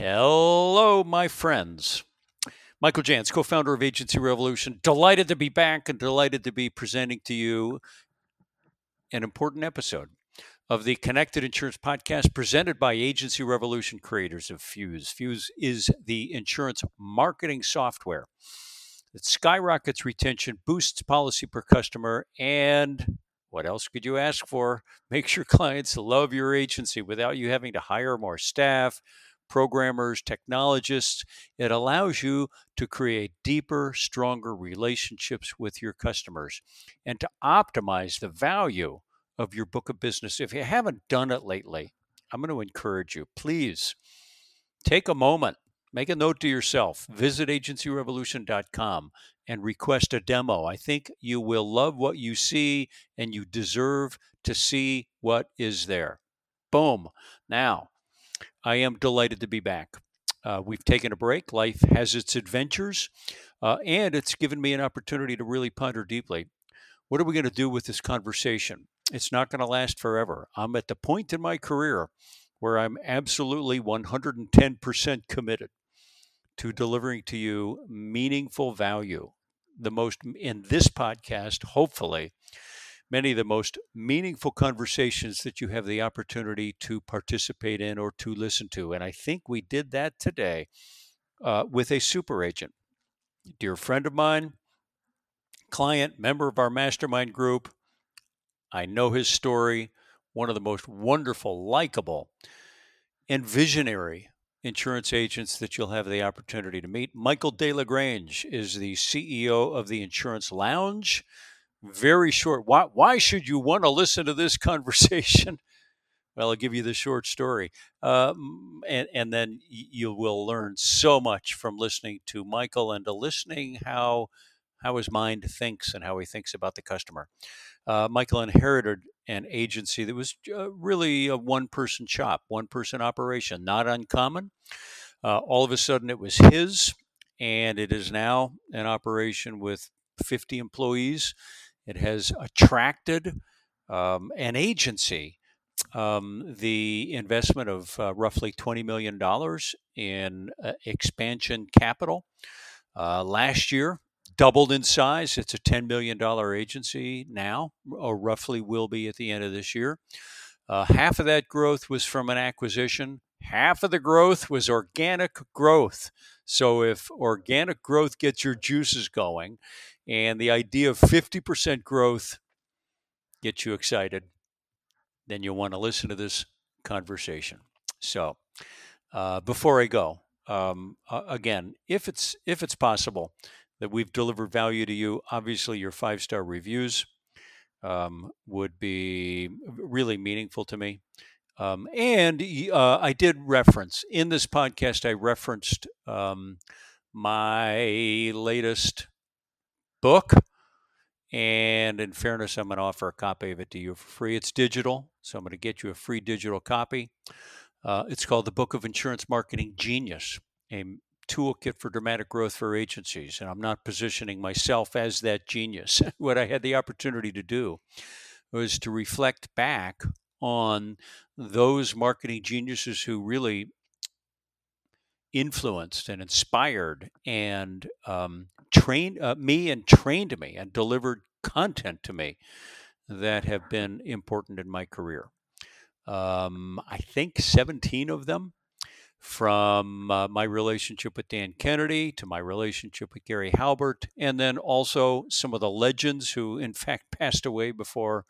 Hello, my friends. Michael Jans, co founder of Agency Revolution. Delighted to be back and delighted to be presenting to you an important episode of the Connected Insurance Podcast presented by Agency Revolution, creators of Fuse. Fuse is the insurance marketing software that skyrockets retention, boosts policy per customer, and what else could you ask for? Makes your clients love your agency without you having to hire more staff programmers, technologists. It allows you to create deeper, stronger relationships with your customers and to optimize the value of your book of business. If you haven't done it lately, I'm going to encourage you, please take a moment, make a note to yourself, visit agencyrevolution.com and request a demo. I think you will love what you see and you deserve to see what is there. Boom. Now, I am delighted to be back. Uh, we've taken a break. Life has its adventures, uh, and it's given me an opportunity to really ponder deeply. What are we going to do with this conversation? It's not going to last forever. I'm at the point in my career where I'm absolutely 110% committed to delivering to you meaningful value. The most in this podcast, hopefully, many of the most meaningful conversations that you have the opportunity to participate in or to listen to. And I think we did that today uh, with a super agent, dear friend of mine, client, member of our mastermind group. I know his story, one of the most wonderful, likable, and visionary insurance agents that you'll have the opportunity to meet. Michael De DeLaGrange is the CEO of the Insurance Lounge very short. Why, why should you want to listen to this conversation? Well, I'll give you the short story. Um, and, and then you will learn so much from listening to Michael and to listening how, how his mind thinks and how he thinks about the customer. Uh, Michael inherited an agency that was uh, really a one person shop, one person operation, not uncommon. Uh, all of a sudden, it was his, and it is now an operation with 50 employees it has attracted um, an agency um, the investment of uh, roughly $20 million in uh, expansion capital. Uh, last year, doubled in size. It's a $10 million agency now, or roughly will be at the end of this year. Uh, half of that growth was from an acquisition, half of the growth was organic growth. So, if organic growth gets your juices going, and the idea of 50% growth gets you excited, then you'll want to listen to this conversation. So, uh, before I go, um, uh, again, if it's if it's possible that we've delivered value to you, obviously your five star reviews um, would be really meaningful to me. Um, and uh, I did reference in this podcast, I referenced um, my latest book. And in fairness, I'm going to offer a copy of it to you for free. It's digital, so I'm going to get you a free digital copy. Uh, it's called The Book of Insurance Marketing Genius, a toolkit for dramatic growth for agencies. And I'm not positioning myself as that genius. what I had the opportunity to do was to reflect back on those marketing geniuses who really influenced and inspired and um, trained uh, me and trained me and delivered content to me that have been important in my career. Um, I think 17 of them, from uh, my relationship with Dan Kennedy to my relationship with Gary Halbert, and then also some of the legends who, in fact, passed away before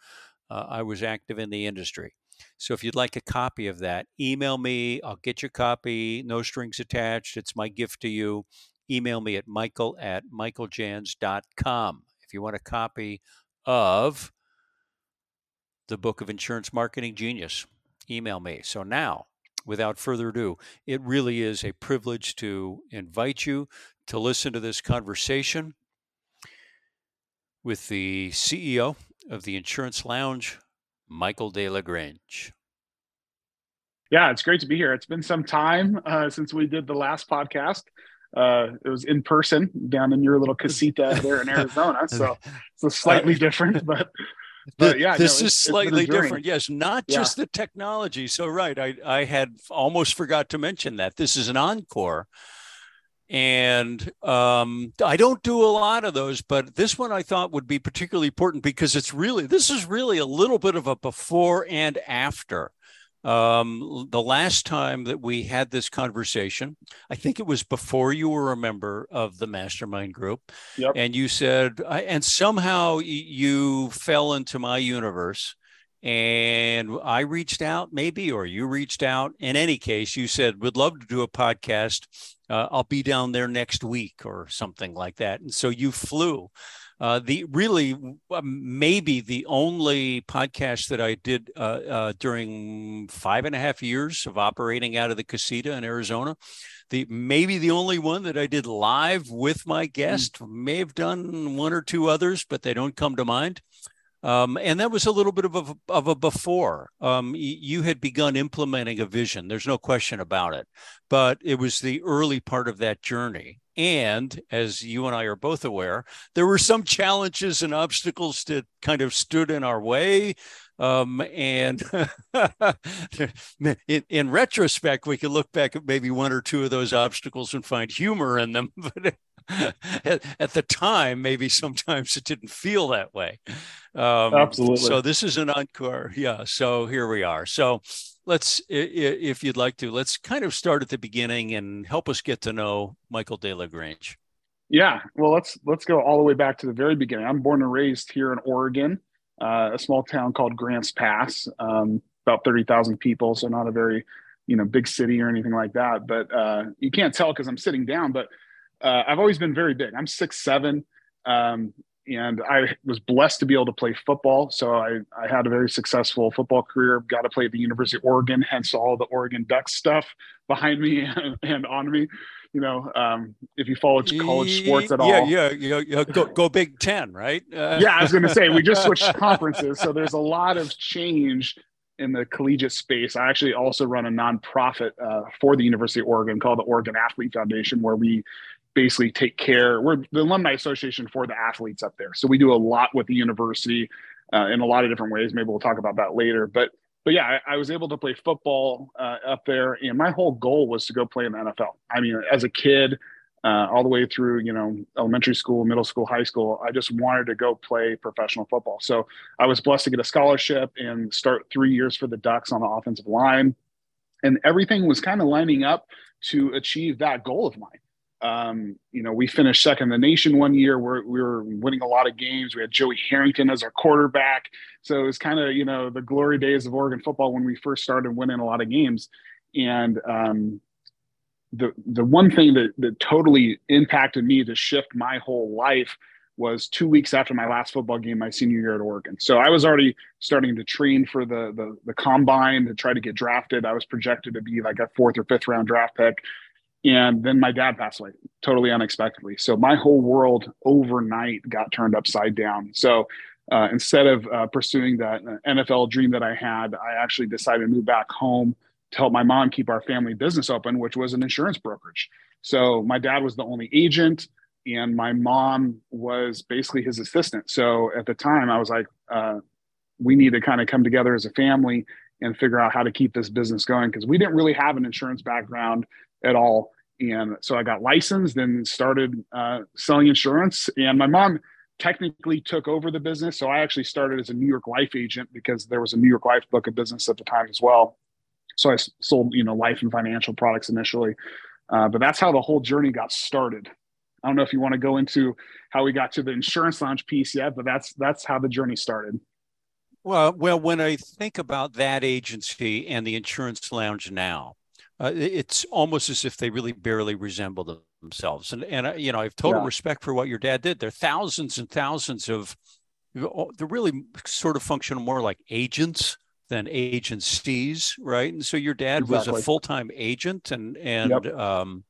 uh, I was active in the industry. So if you'd like a copy of that, email me. I'll get your copy, no strings attached. It's my gift to you email me at michael at michaeljans.com. If you want a copy of the book of Insurance Marketing Genius, email me. So now, without further ado, it really is a privilege to invite you to listen to this conversation with the CEO of the Insurance Lounge, Michael DeLaGrange. Yeah, it's great to be here. It's been some time uh, since we did the last podcast uh, it was in person down in your little casita there in Arizona. So it's slightly different, but but yeah, this no, is slightly different. Yes, not yeah. just the technology. So right, I I had almost forgot to mention that this is an encore, and um, I don't do a lot of those, but this one I thought would be particularly important because it's really this is really a little bit of a before and after. Um, the last time that we had this conversation, I think it was before you were a member of the mastermind group. Yep. And you said, and somehow you fell into my universe. And I reached out, maybe, or you reached out. In any case, you said, would love to do a podcast. Uh, I'll be down there next week or something like that. And so you flew. Uh, the really maybe the only podcast that I did uh, uh, during five and a half years of operating out of the casita in Arizona. The maybe the only one that I did live with my hmm. guest. Mm. May have done one or two others, but they don't come to mind. Um, and that was a little bit of a, of a before. Um, you had begun implementing a vision. There's no question about it. But it was the early part of that journey. And as you and I are both aware, there were some challenges and obstacles that kind of stood in our way. Um, and in, in, retrospect, we can look back at maybe one or two of those obstacles and find humor in them. But at, at the time, maybe sometimes it didn't feel that way. Um, Absolutely. So this is an encore. Yeah. So here we are. So let's, if you'd like to, let's kind of start at the beginning and help us get to know Michael DeLaGrange. Yeah, well, let's let's go all the way back to the very beginning. I'm born and raised here in Oregon, uh, a small town called Grants Pass, um, about thirty thousand people, so not a very, you know, big city or anything like that. But uh, you can't tell because I'm sitting down. But uh, I've always been very big. I'm six seven. Um, and I was blessed to be able to play football. So I, I had a very successful football career. Got to play at the University of Oregon, hence all the Oregon Ducks stuff behind me and, and on me. You know, um, if you follow college sports at all, yeah, yeah, yeah, go, go Big Ten, right? Uh, yeah, I was going to say we just switched conferences, so there's a lot of change in the collegiate space. I actually also run a nonprofit uh, for the University of Oregon called the Oregon Athlete Foundation, where we basically take care. We're the alumni association for the athletes up there, so we do a lot with the university uh, in a lot of different ways. Maybe we'll talk about that later. But but yeah, I, I was able to play football uh, up there, and my whole goal was to go play in the NFL. I mean, as a kid, uh, all the way through you know elementary school, middle school, high school, I just wanted to go play professional football. So I was blessed to get a scholarship and start three years for the Ducks on the offensive line, and everything was kind of lining up to achieve that goal of mine. Um, you know, we finished second in the nation one year. We're, we were winning a lot of games. We had Joey Harrington as our quarterback. So it was kind of, you know, the glory days of Oregon football when we first started winning a lot of games. And um, the, the one thing that, that totally impacted me to shift my whole life was two weeks after my last football game, my senior year at Oregon. So I was already starting to train for the, the, the combine to try to get drafted. I was projected to be like a fourth or fifth round draft pick and then my dad passed away totally unexpectedly. So my whole world overnight got turned upside down. So uh, instead of uh, pursuing that nfl dream that i had i actually decided to move back home to help my mom keep our family business open which was an insurance brokerage. So my dad was the only agent and my mom was basically his assistant. So at the time i was like uh, we need to kind of come together as a family and figure out how to keep this business going because we didn't really have an insurance background at all. And so I got licensed and started uh, selling insurance. And my mom technically took over the business. So I actually started as a New York Life agent because there was a New York Life book of business at the time as well. So I sold, you know, life and financial products initially. Uh, but that's how the whole journey got started. I don't know if you want to go into how we got to the insurance lounge piece yet, but that's that's how the journey started. Well, well, when I think about that agency and the insurance lounge now, uh, it's almost as if they really barely resemble themselves. And and uh, you know, I have total yeah. respect for what your dad did. There are thousands and thousands of they're really sort of functional more like agents than agencies, right? And so your dad exactly. was a full time agent, and and yep. um,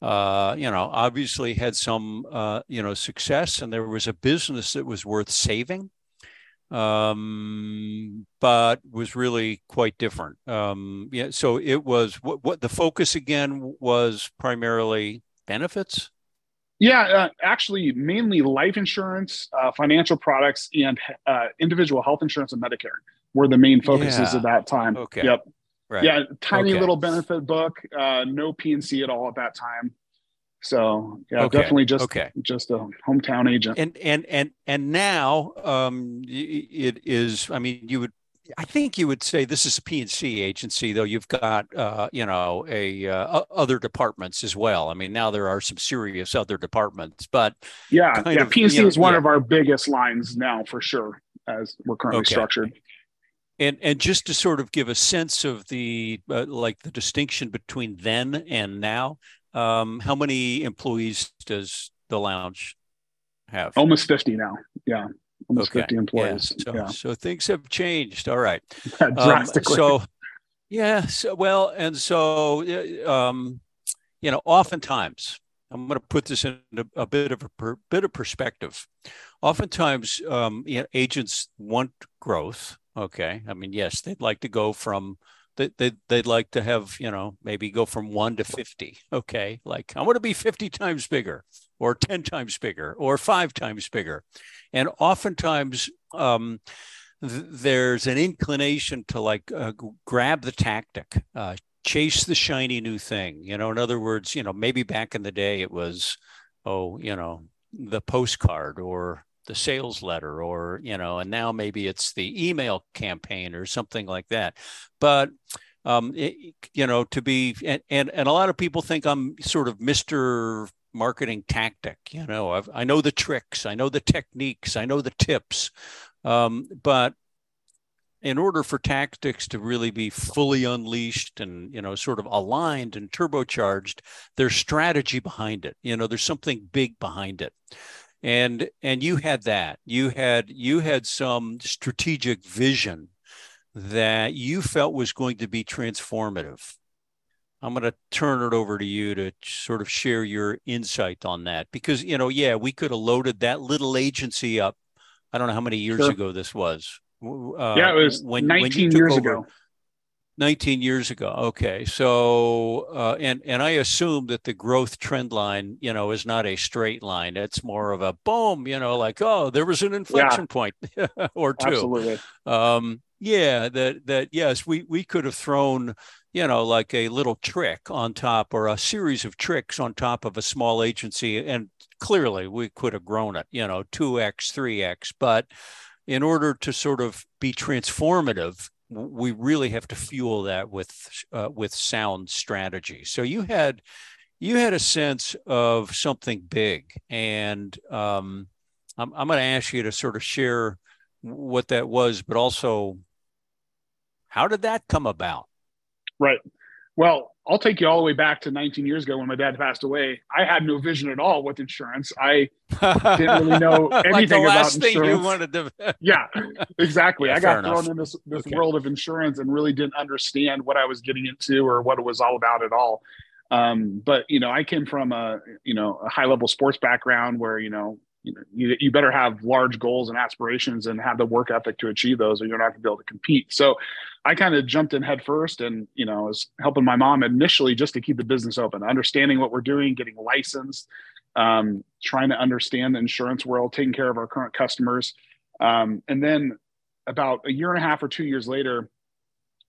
uh, you know, obviously had some uh, you know success, and there was a business that was worth saving um, but was really quite different. Um, yeah, so it was what, what the focus again was primarily benefits. Yeah, uh, actually, mainly life insurance, uh, financial products, and uh, individual health insurance and Medicare were the main focuses Yeah. at that time. Okay. Yep. Right. Yeah, tiny Okay. little benefit book, uh, no P&C at all at that time. So yeah, Okay. definitely just Okay. just a hometown agent. and and and and now um it is i mean you would i think you would say this is a P&C agency though you've got uh you know a uh, other departments as well i mean now there are some serious other departments but Yeah, yeah. of, P&C you know, is one yeah. of our biggest lines now for sure, as we're currently Okay. structured. and and just to sort of give a sense of the uh, like the distinction between then and now um how many employees does the lounge have Almost fifty now. Yeah, almost Okay. fifty yeah, employees. so, Yeah, so things have changed all right Um, drastically. so, yeah. So, well, and so, uh, um, you know, oftentimes I'm going to put this in a, a bit of a per, bit of perspective. Oftentimes, um, you know, agents want growth. Okay, I mean, yes, they'd like to go from they, they, they'd like to have you know maybe go from one to 50 okay like i want to be 50 times bigger or 10 times bigger or five times bigger and oftentimes um, th- there's an inclination to like uh, grab the tactic, uh, chase the shiny new thing. You know, in other words, you know, maybe back in the day it was, oh, you know, the postcard or the sales letter or, you know, and now maybe it's the email campaign or something like that. But um, it, you know, to be and, and and a lot of people think I'm sort of Mr. Marketing tactic. You know, I've, I know the tricks, I know the techniques, I know the tips, um, but in order for tactics to really be fully unleashed and you know sort of aligned and turbocharged there's strategy behind it you know there's something big behind it and and you had that. You had you had some strategic vision that you felt was going to be transformative. I'm going to turn it over to you to sort of share your insight on that because you know yeah we could have loaded that little agency up. I don't know how many years Sure. ago this was. Uh, yeah, it was when, when you 19 took years over- ago. 19 years ago. Okay. So, uh, and, and I assume that the growth trend line, you know, is not a straight line. It's more of a boom, you know, like, oh, there was an inflection point or two. Absolutely. Um, yeah, that, that, yes, we, we could have thrown, you know, like a little trick on top or a series of tricks on top of a small agency. And clearly we could have grown it, you know, 2x, 3x. But in order to sort of be transformative, we really have to fuel that with uh, with sound strategy. So you had you had a sense of something big, and um, I'm I'm going to ask you to sort of share what that was, but also how did that come about? Right. Well, I'll take you all the way back to 19 years ago when my dad passed away. I had no vision at all with insurance. I Didn't really know like the anything about last thing you insurance. wanted to. yeah, exactly. Yeah, I got thrown enough. in this this Okay. world of insurance and really didn't understand what I was getting into or what it was all about at all. Um, but you know, I came from a you know a high level sports background where you know you know you, you better have large goals and aspirations and have the work ethic to achieve those, or you're not going to be able to compete. So I kind of jumped in head first and you know was helping my mom initially just to keep the business open, understanding what we're doing, getting licensed, um, trying to understand the insurance world, taking care of our current customers. Um, and then about a year and a half or two years later,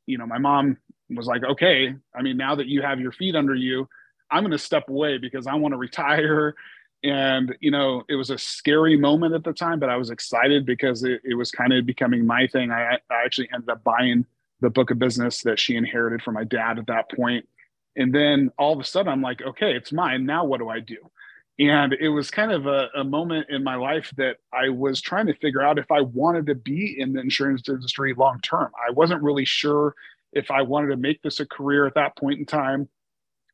you know, my mom was like, okay, I mean, now that you have your feet under you, I'm going to step away because I want to retire. And, you know, it was a scary moment at the time, but I was excited because it, it was kind of becoming my thing. I, I actually ended up buying the book of business that she inherited from my dad at that. And then all of a sudden, I'm like, okay, it's mine. Now what do I do? And it was kind of a, a moment in my life that I was trying to figure out if I wanted to be in the insurance industry long term. I wasn't really sure if I wanted to make this a career at that point in time.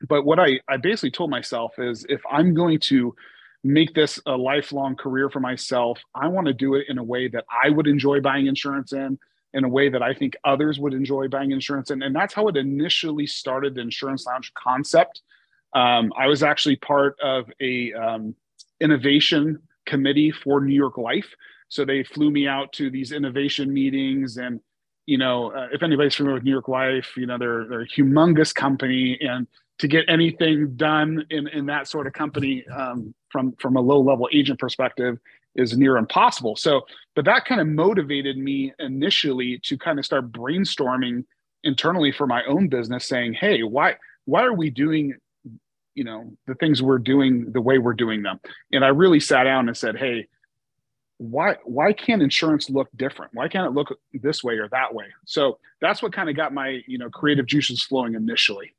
But what I, I basically told myself is if I'm going to make this a lifelong career for myself, I want to do it in a way that I would enjoy buying insurance in, in a way that I think others would enjoy buying insurance in. And that's how it initially started the Insurance Lounge concept. Um, I was actually part of a um, innovation committee for New York Life. So they flew me out to these innovation meetings and you know, uh, if anybody's familiar with New York Life, you know, they're they're a humongous company, and to get anything done in in that sort of company um, from from a low level agent perspective is near impossible. So, but that kind of motivated me initially to kind of start brainstorming internally for my own business, saying, "Hey, why why are we doing, you know, the things we're doing the way we're doing them?" And I really sat down and said, "Hey." why why can't insurance look different why can't it look this way or that way so that's what kind of got my you know creative juices flowing initially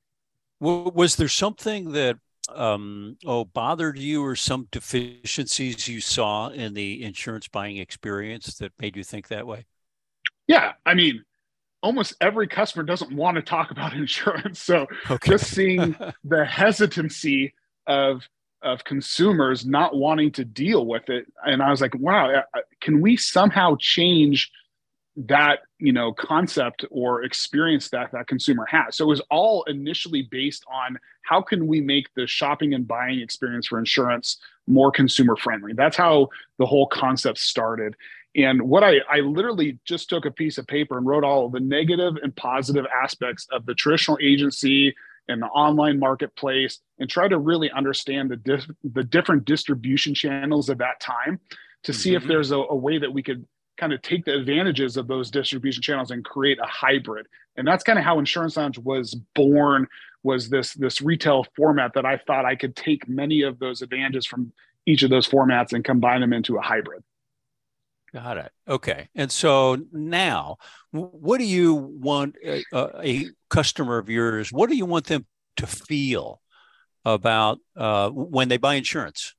was there something that um, oh bothered you or some deficiencies you saw in the insurance buying experience that made you think that way yeah i mean almost every customer doesn't want to talk about insurance so okay. just seeing the hesitancy of of consumers not wanting to deal with it and i was like wow uh, uh, can we somehow change that you know concept or experience that that consumer has. So it was all initially based on how can we make the shopping and buying experience for insurance more consumer friendly. That's how the whole concept started. And what I, I literally just took a piece of paper and wrote all the negative and positive aspects of the traditional agency and the online marketplace and try to really understand the, dif- the different distribution channels of that time to see mm-hmm. if there's a, a way that we could kind of take the advantages of those distribution channels and create a hybrid. And that's kind of how insurance lounge was born was this this retail format that i thought i could take many of those advantages from each of those formats and combine them into a hybrid. Got it. Okay. And so now what do you want a, a customer of yours what do you want them to feel about uh, when they buy insurance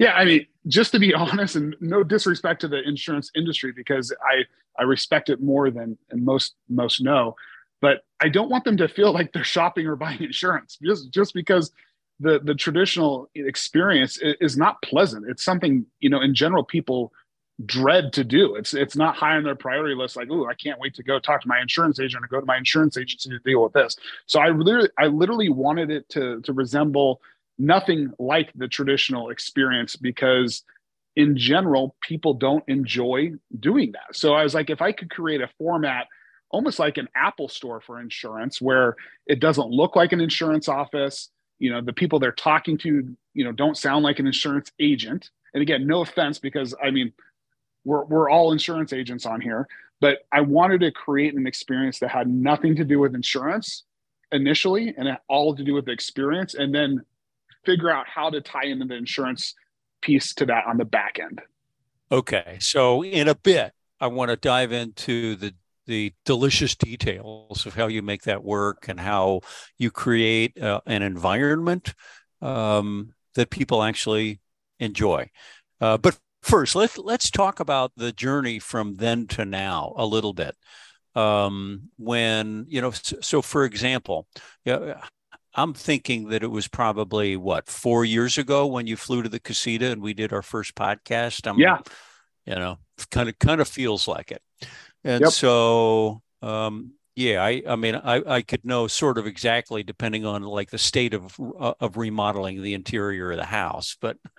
yeah, I mean, just to be honest, and no disrespect to the insurance industry because I I respect it more than most most know, but I don't want them to feel like they're shopping or buying insurance just just because the the traditional experience is not pleasant. It's something you know in general people dread to do. It's it's not high on their priority list. Like, oh, I can't wait to go talk to my insurance agent or go to my insurance agency to deal with this. So I literally I literally wanted it to to resemble nothing like the traditional experience because in general people don't enjoy doing that. So i was like if i could create a format almost like an apple store for insurance where it doesn't look like an insurance office you know the people they're talking to you know don't sound like an insurance agent. And again no offense because i mean we're, we're all insurance agents on here but i wanted to create an experience that had nothing to do with insurance initially and all to do with the experience. And then figure out how to tie into the insurance piece to that on the back end. Okay. So in a bit, I want to dive into the the delicious details of how you make that work and how you create uh, an environment um, that people actually enjoy. Uh, but first, let's let's talk about the journey from then to now a little bit. Um, when you know, so, so for example, yeah, I'm thinking that it was probably what four years ago when you flew to the casita and we did our first podcast. I'm, yeah, you know, kind of kind of feels like it, and yep. so um, yeah, I I mean I I could know sort of exactly depending on like the state of uh, of remodeling the interior of the house, but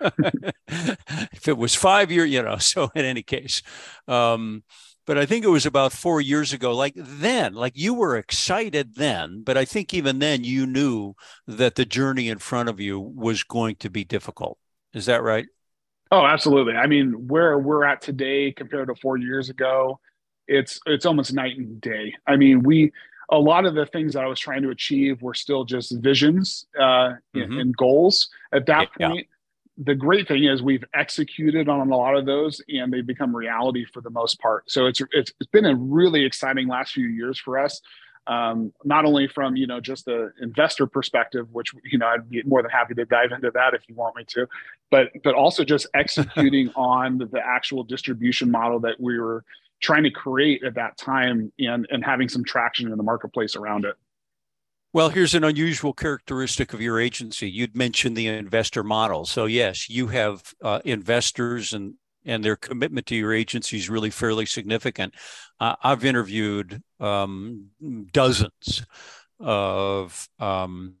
if it was five year, you know, so in any case. Um, but I think it was about four years ago. Like then, like you were excited then, but I think even then you knew that the journey in front of you was going to be difficult. Is that right? Oh, absolutely. I mean, where we're at today compared to four years ago, it's it's almost night and day. I mean, we a lot of the things that I was trying to achieve were still just visions uh, mm-hmm. and, goals at that yeah. point the great thing is we've executed on a lot of those and they've become reality for the most part. So it's it's, it's been a really exciting last few years for us. Um, not only from you know just the investor perspective, which you know I'd be more than happy to dive into that if you want me to, but but also just executing on the, the actual distribution model that we were trying to create at that time and and having some traction in the marketplace around it. Well, here's an unusual characteristic of your agency. You'd mentioned the investor model. So, yes, you have uh, investors and and their commitment to your agency is really fairly significant. Uh, I've interviewed um, dozens of um,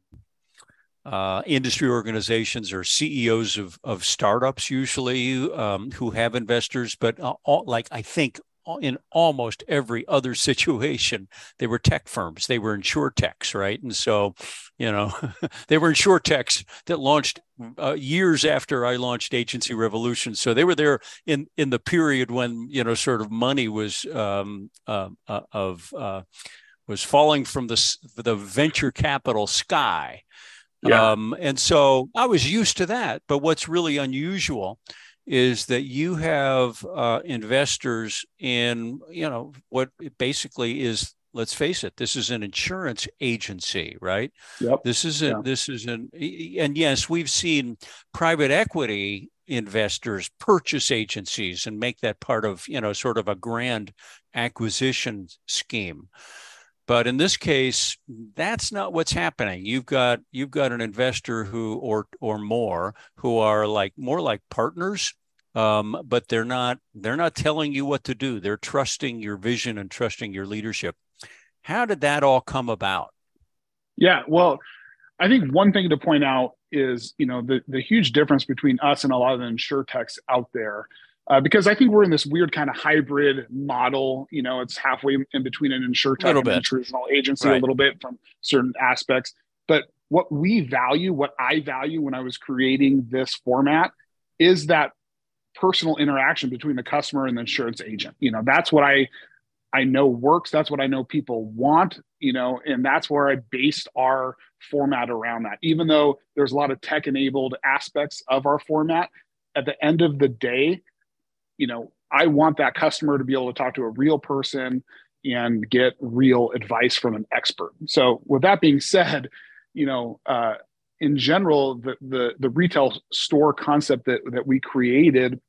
uh, industry organizations or CEOs of, of startups, usually um, who have investors, but all, like I think in almost every other situation, they were tech firms. They were techs, right? And so, you know, they were techs that launched uh, years after I launched Agency Revolution. So they were there in in the period when you know, sort of money was um, uh, uh, of uh, was falling from the the venture capital sky. Yeah. Um, and so I was used to that. But what's really unusual is that you have uh, investors in, you know, what basically is, let's face it, this is an insurance agency, right? Yep. This is a, yeah. this is an, and yes, we've seen private equity investors purchase agencies and make that part of, you know, sort of a grand acquisition scheme. But in this case, that's not what's happening. You've got you've got an investor who or or more who are like more like partners, um, but they're not they're not telling you what to do. They're trusting your vision and trusting your leadership. How did that all come about? Yeah, well, I think one thing to point out is you know the the huge difference between us and a lot of the insurtechs out there uh, because I think we're in this weird kind of hybrid model. You know, it's halfway in between an insurtech and a traditional agency right. a little bit from certain aspects. But what we value, what I value when I was creating this format, is that personal interaction between the customer and the insurance agent. You know, that's what I I know works. That's what I know people want. You know, and that's where I based our format around that. Even though there's a lot of tech enabled aspects of our format, at the end of the day you know, I want that customer to be able to talk to a real person and get real advice from an expert. So, with that being said, you know, uh, in general, the, the the retail store concept that that we created,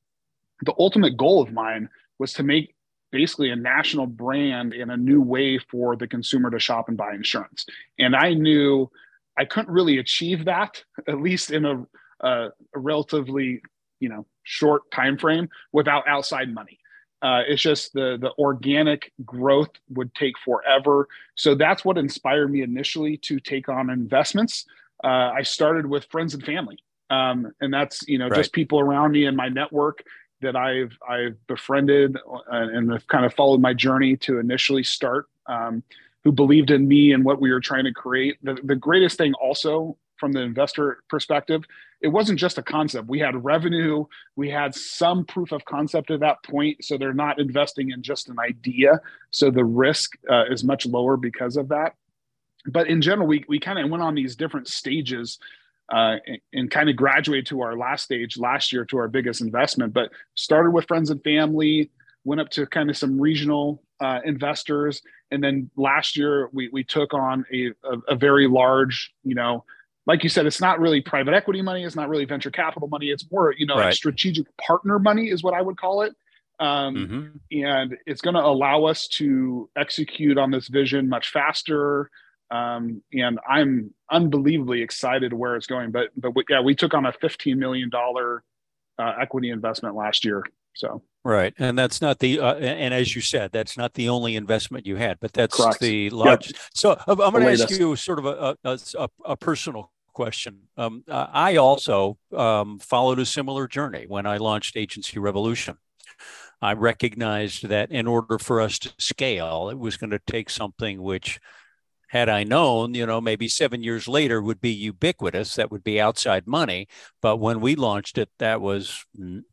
the ultimate goal of mine was to make basically a national brand and a new way for the consumer to shop and buy insurance. And I knew I couldn't really achieve that, at least in a, a, a relatively you know short time frame without outside money. Uh, it's just the the organic growth would take forever. So that's what inspired me initially to take on investments. Uh, I started with friends and family, um, and that's you know right. just people around me in my network that I've I've befriended and have kind of followed my journey to initially start. Um, who believed in me and what we were trying to create. The, the greatest thing also from the investor perspective, it wasn't just a concept. We had revenue, we had some proof of concept at that point. So they're not investing in just an idea. So the risk uh, is much lower because of that. But in general, we, we kind of went on these different stages uh, and, and kind of graduated to our last stage last year to our biggest investment. But started with friends and family, went up to kind of some regional uh, investors. And then last year, we, we took on a, a, a very large, you know, like you said, it's not really private equity money. It's not really venture capital money. It's more, you know, right. like strategic partner money is what I would call it. Um, mm-hmm. And it's going to allow us to execute on this vision much faster. Um, and I'm unbelievably excited where it's going. But but we, yeah, we took on a 15 million dollar uh, equity investment last year. So right, and that's not the uh, and as you said, that's not the only investment you had, but that's Correct. the large. Yep. So I'm going to ask you sort of a, a, a personal question. Um, I also um, followed a similar journey when I launched Agency Revolution. I recognized that in order for us to scale, it was going to take something which, had I known, you know, maybe seven years later would be ubiquitous, that would be outside money. But when we launched it, that was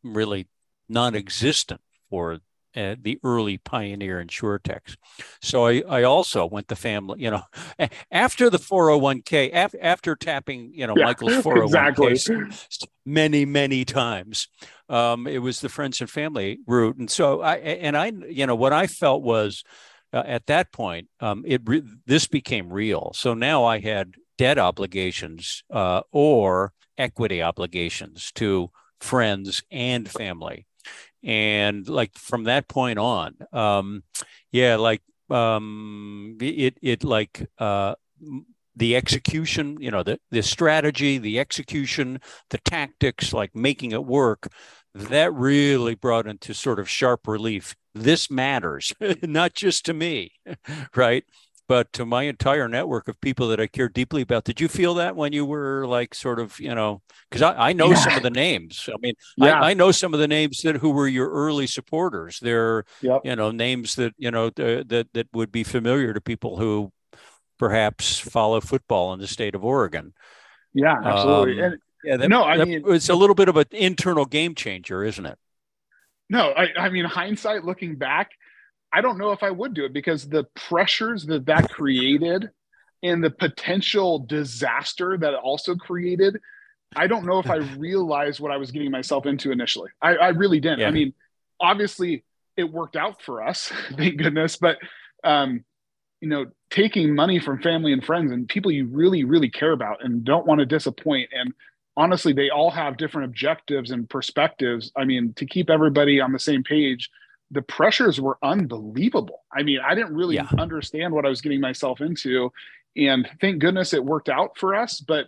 really non existent for uh, the early pioneer insurtechs. So I, I also went the family, you know, after the 401k, af- after tapping, you know, yeah, Michael's 401k exactly. many, many times, um, it was the friends and family route. And so I, and I, you know, what I felt was uh, at that point, um, it, re- this became real. So now I had debt obligations uh, or equity obligations to friends and family and like from that point on um yeah like um it it like uh the execution you know the the strategy the execution the tactics like making it work that really brought into sort of sharp relief. This matters not just to me right but to my entire network of people that I care deeply about. Did you feel that when you were like sort of, you know, because I, I know yeah. some of the names. I mean, yeah. I, I, know some of the names that who were your early supporters. They're, yep. you know, names that, you know, that, that would be familiar to people who perhaps follow football in the state of Oregon. Yeah, absolutely. Um, and, yeah, that, no, I that, mean, it's a little bit of an internal game changer, isn't it? No, I, I mean, hindsight looking back, I don't know if I would do it because the pressures that that created and the potential disaster that it also created, I don't know if I realized what I was getting myself into initially. I, I really didn't. Yeah. I mean, obviously it worked out for us, thank goodness, but um, you know, taking money from family and friends and people you really, really care about and don't want to disappoint. And honestly, they all have different objectives and perspectives. I mean, to keep everybody on the same page, the pressures were unbelievable. I mean, I didn't really yeah. understand what I was getting myself into. And thank goodness it worked out for us. But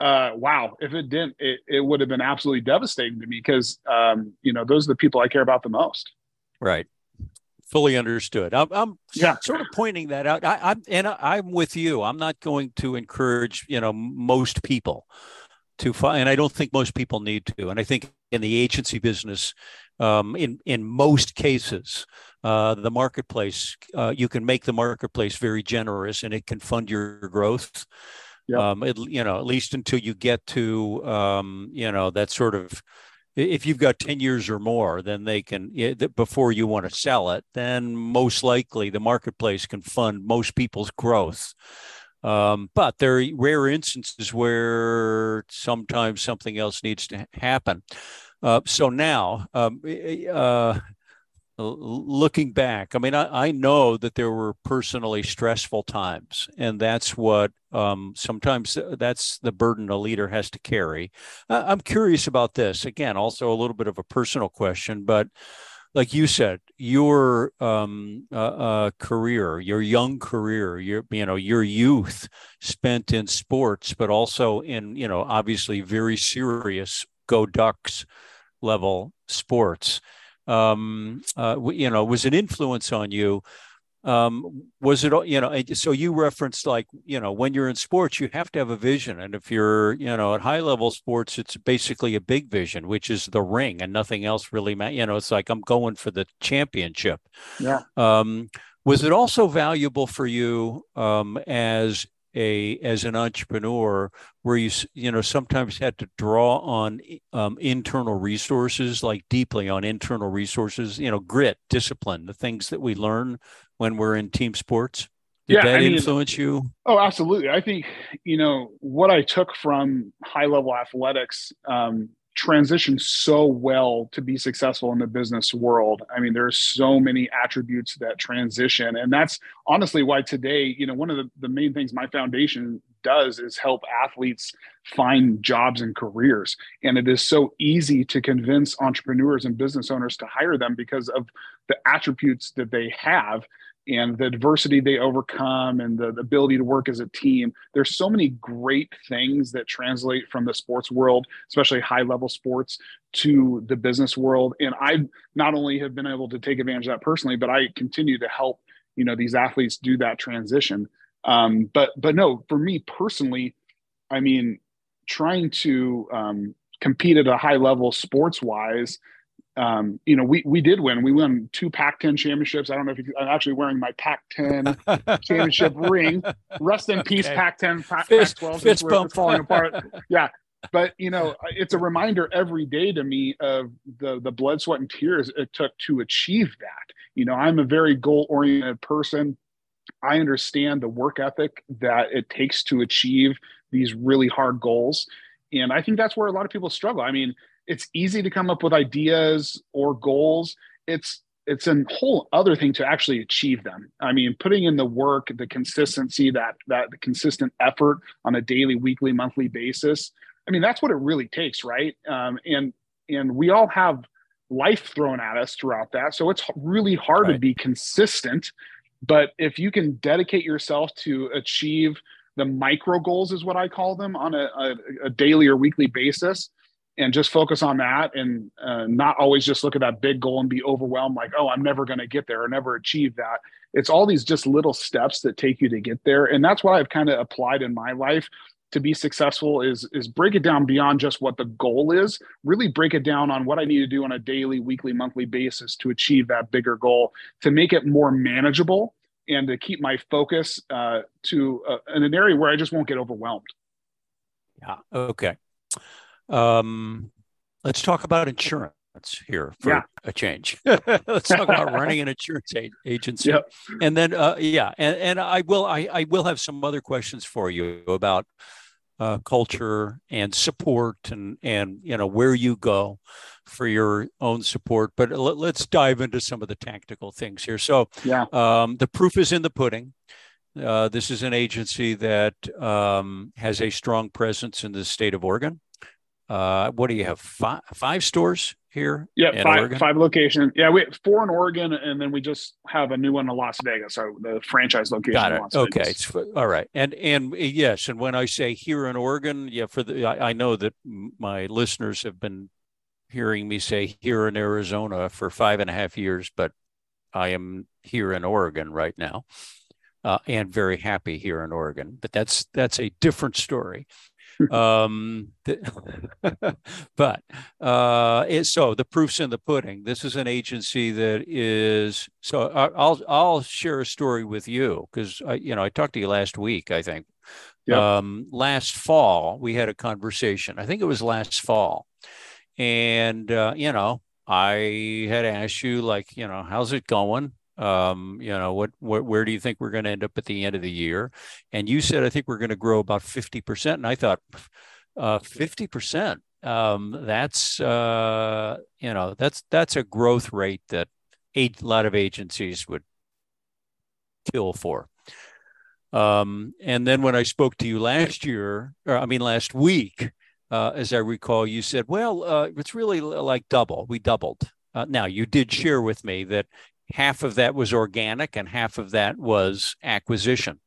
uh, wow, if it didn't, it, it would have been absolutely devastating to me because, um, you know, those are the people I care about the most. Right. Fully understood. I'm, I'm yeah. sort of pointing that out. I, am and I, I'm with you. I'm not going to encourage, you know, most people to find, and I don't think most people need to. And I think in the agency business, um, in in most cases, uh, the marketplace uh, you can make the marketplace very generous, and it can fund your growth. Yep. Um, it, you know, at least until you get to um, you know that sort of. If you've got ten years or more, then they can before you want to sell it. Then most likely the marketplace can fund most people's growth. Um, but there are rare instances where sometimes something else needs to happen. Uh, so now, um, uh, looking back, I mean, I, I, know that there were personally stressful times, and that's what um, sometimes that's the burden a leader has to carry. I'm curious about this. Again, also a little bit of a personal question, but like you said, your um, uh, uh, career, your young career, your you know your youth spent in sports, but also in you know obviously very serious go Ducks level sports. Um, uh, you know, was an influence on you. Um, was it you know so you referenced like you know when you're in sports you have to have a vision. And if you're you know at high level sports it's basically a big vision which is the ring and nothing else really matters you know it's like i'm going for the championship. Yeah. Um, was it also valuable for you um, as a as an entrepreneur where you you know sometimes had to draw on um, internal resources like deeply on internal resources you know grit discipline the things that we learn when we're in team sports. Did yeah, that I mean, influence you? oh absolutely. I think you know what i took from high level athletics um, transition so well to be successful in the business world. I mean, there's so many attributes that transition. And that's honestly why today, you know, one of the, the main things my foundation does is help athletes find jobs and careers. And it is so easy to convince entrepreneurs and business owners to hire them because of the attributes that they have and the adversity they overcome and the, the, ability to work as a team. There's so many great things that translate from the sports world, especially high level sports, to the business world. And I not only have been able to take advantage of that personally, but I continue to help you know these athletes do that transition. Um, but but no, for me personally, I mean, trying to um, compete at a high level sports wise um, you know, we we did win. We won two Pac-10 championships. I don't know if you, I'm actually wearing my Pac-10 championship ring. Rest in peace, okay. Pac-10, Pac-12. Fist bump. falling apart. Yeah, but you know, it's a reminder every day to me of the the blood, sweat, and tears it took to achieve that. You know, I'm a very goal-oriented person. I understand the work ethic that it takes to achieve these really hard goals, and I think that's where a lot of people struggle. I mean it's easy to come up with ideas or goals. It's it's a whole other thing to actually achieve them. I mean, putting in the work, the consistency, that that the consistent effort on a daily, weekly, monthly basis. I mean, that's what it really takes, right? Um, and and we all have life thrown at us throughout that, so it's really hard right. to be consistent. But if you can dedicate yourself to achieve the micro goals, is what I call them, on a, a, a daily or weekly basis, and just focus on that and uh, not always just look at that big goal and be overwhelmed like oh i'm never going to get there or never achieve that. It's all these just little steps that take you to get there and that's what i've kind of applied in my life to be successful is is break it down beyond just what the goal is. Really break it down on what i need to do on a daily weekly monthly basis to achieve that bigger goal to make it more manageable and to keep my focus uh, to uh, in an area where i just won't get overwhelmed. Yeah okay um, let's talk about insurance here for yeah. a change. let's talk about running an insurance agency, yep. and then uh, yeah, and, and I will I, I will have some other questions for you about uh, culture and support and and you know where you go for your own support. But let, us dive into some of the tactical things here. So yeah, um, the proof is in the pudding. Uh, this is an agency that um, has a strong presence in the state of Oregon. Uh, what do you have? Five, five stores here? Yeah, five, Oregon? five locations. Yeah, we have four in Oregon, and then we just have a new one in Las Vegas. So the franchise location. Got it. okay, it's, all right. And and yes, and when I say here in Oregon, yeah, for the I, I know that my listeners have been hearing me say here in Arizona for five and a half years, but I am here in Oregon right now. Uh, and very happy here in Oregon, but that's that's a different story um, but uh, it, so the proof's in the pudding. This is an agency that is so. I'll I'll share a story with you because I you know I talked to you last week. I think yep. um, last fall we had a conversation. I think it was last fall, and uh, you know I had asked you like you know how's it going um, you know, what, what, where do you think we're going to end up at the end of the year? And you said, I think we're going to grow about 50%. And I thought, uh, 50%, um, that's, uh, you know, that's, that's a growth rate that a lot of agencies would kill for. Um, and then when I spoke to you last year, or I mean, last week, uh, as I recall, you said, well, uh, it's really like double. We doubled. Uh, now, you did share with me that half of that was organic and half of that was acquisition.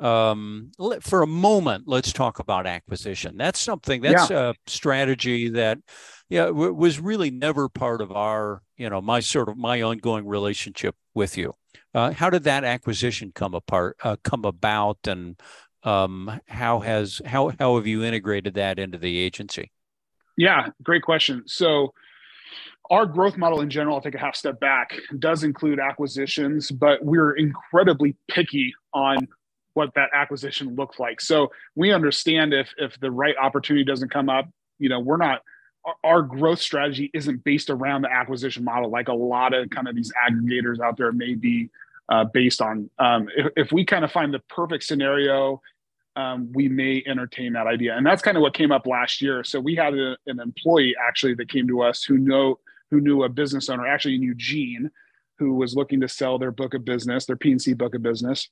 Um, for a moment let's talk about acquisition. That's something that's yeah. a strategy that yeah w- was really never part of our you know my sort of my ongoing relationship with you. Uh, how did that acquisition come apart uh, come about and um, how has how how have you integrated that into the agency? Yeah great question. So our growth model in general, I'll take a half step back, does include acquisitions, but we're incredibly picky on what that acquisition looks like. So we understand if if the right opportunity doesn't come up, you know, we're not our growth strategy isn't based around the acquisition model like a lot of kind of these aggregators out there may be uh, based on. Um, if, if we kind of find the perfect scenario um, we may entertain that idea. And that's kind of what came up last year. So we had a, an employee actually that came to us who know who knew a business owner actually in Eugene who was looking to sell their book of business, their P&C book of business.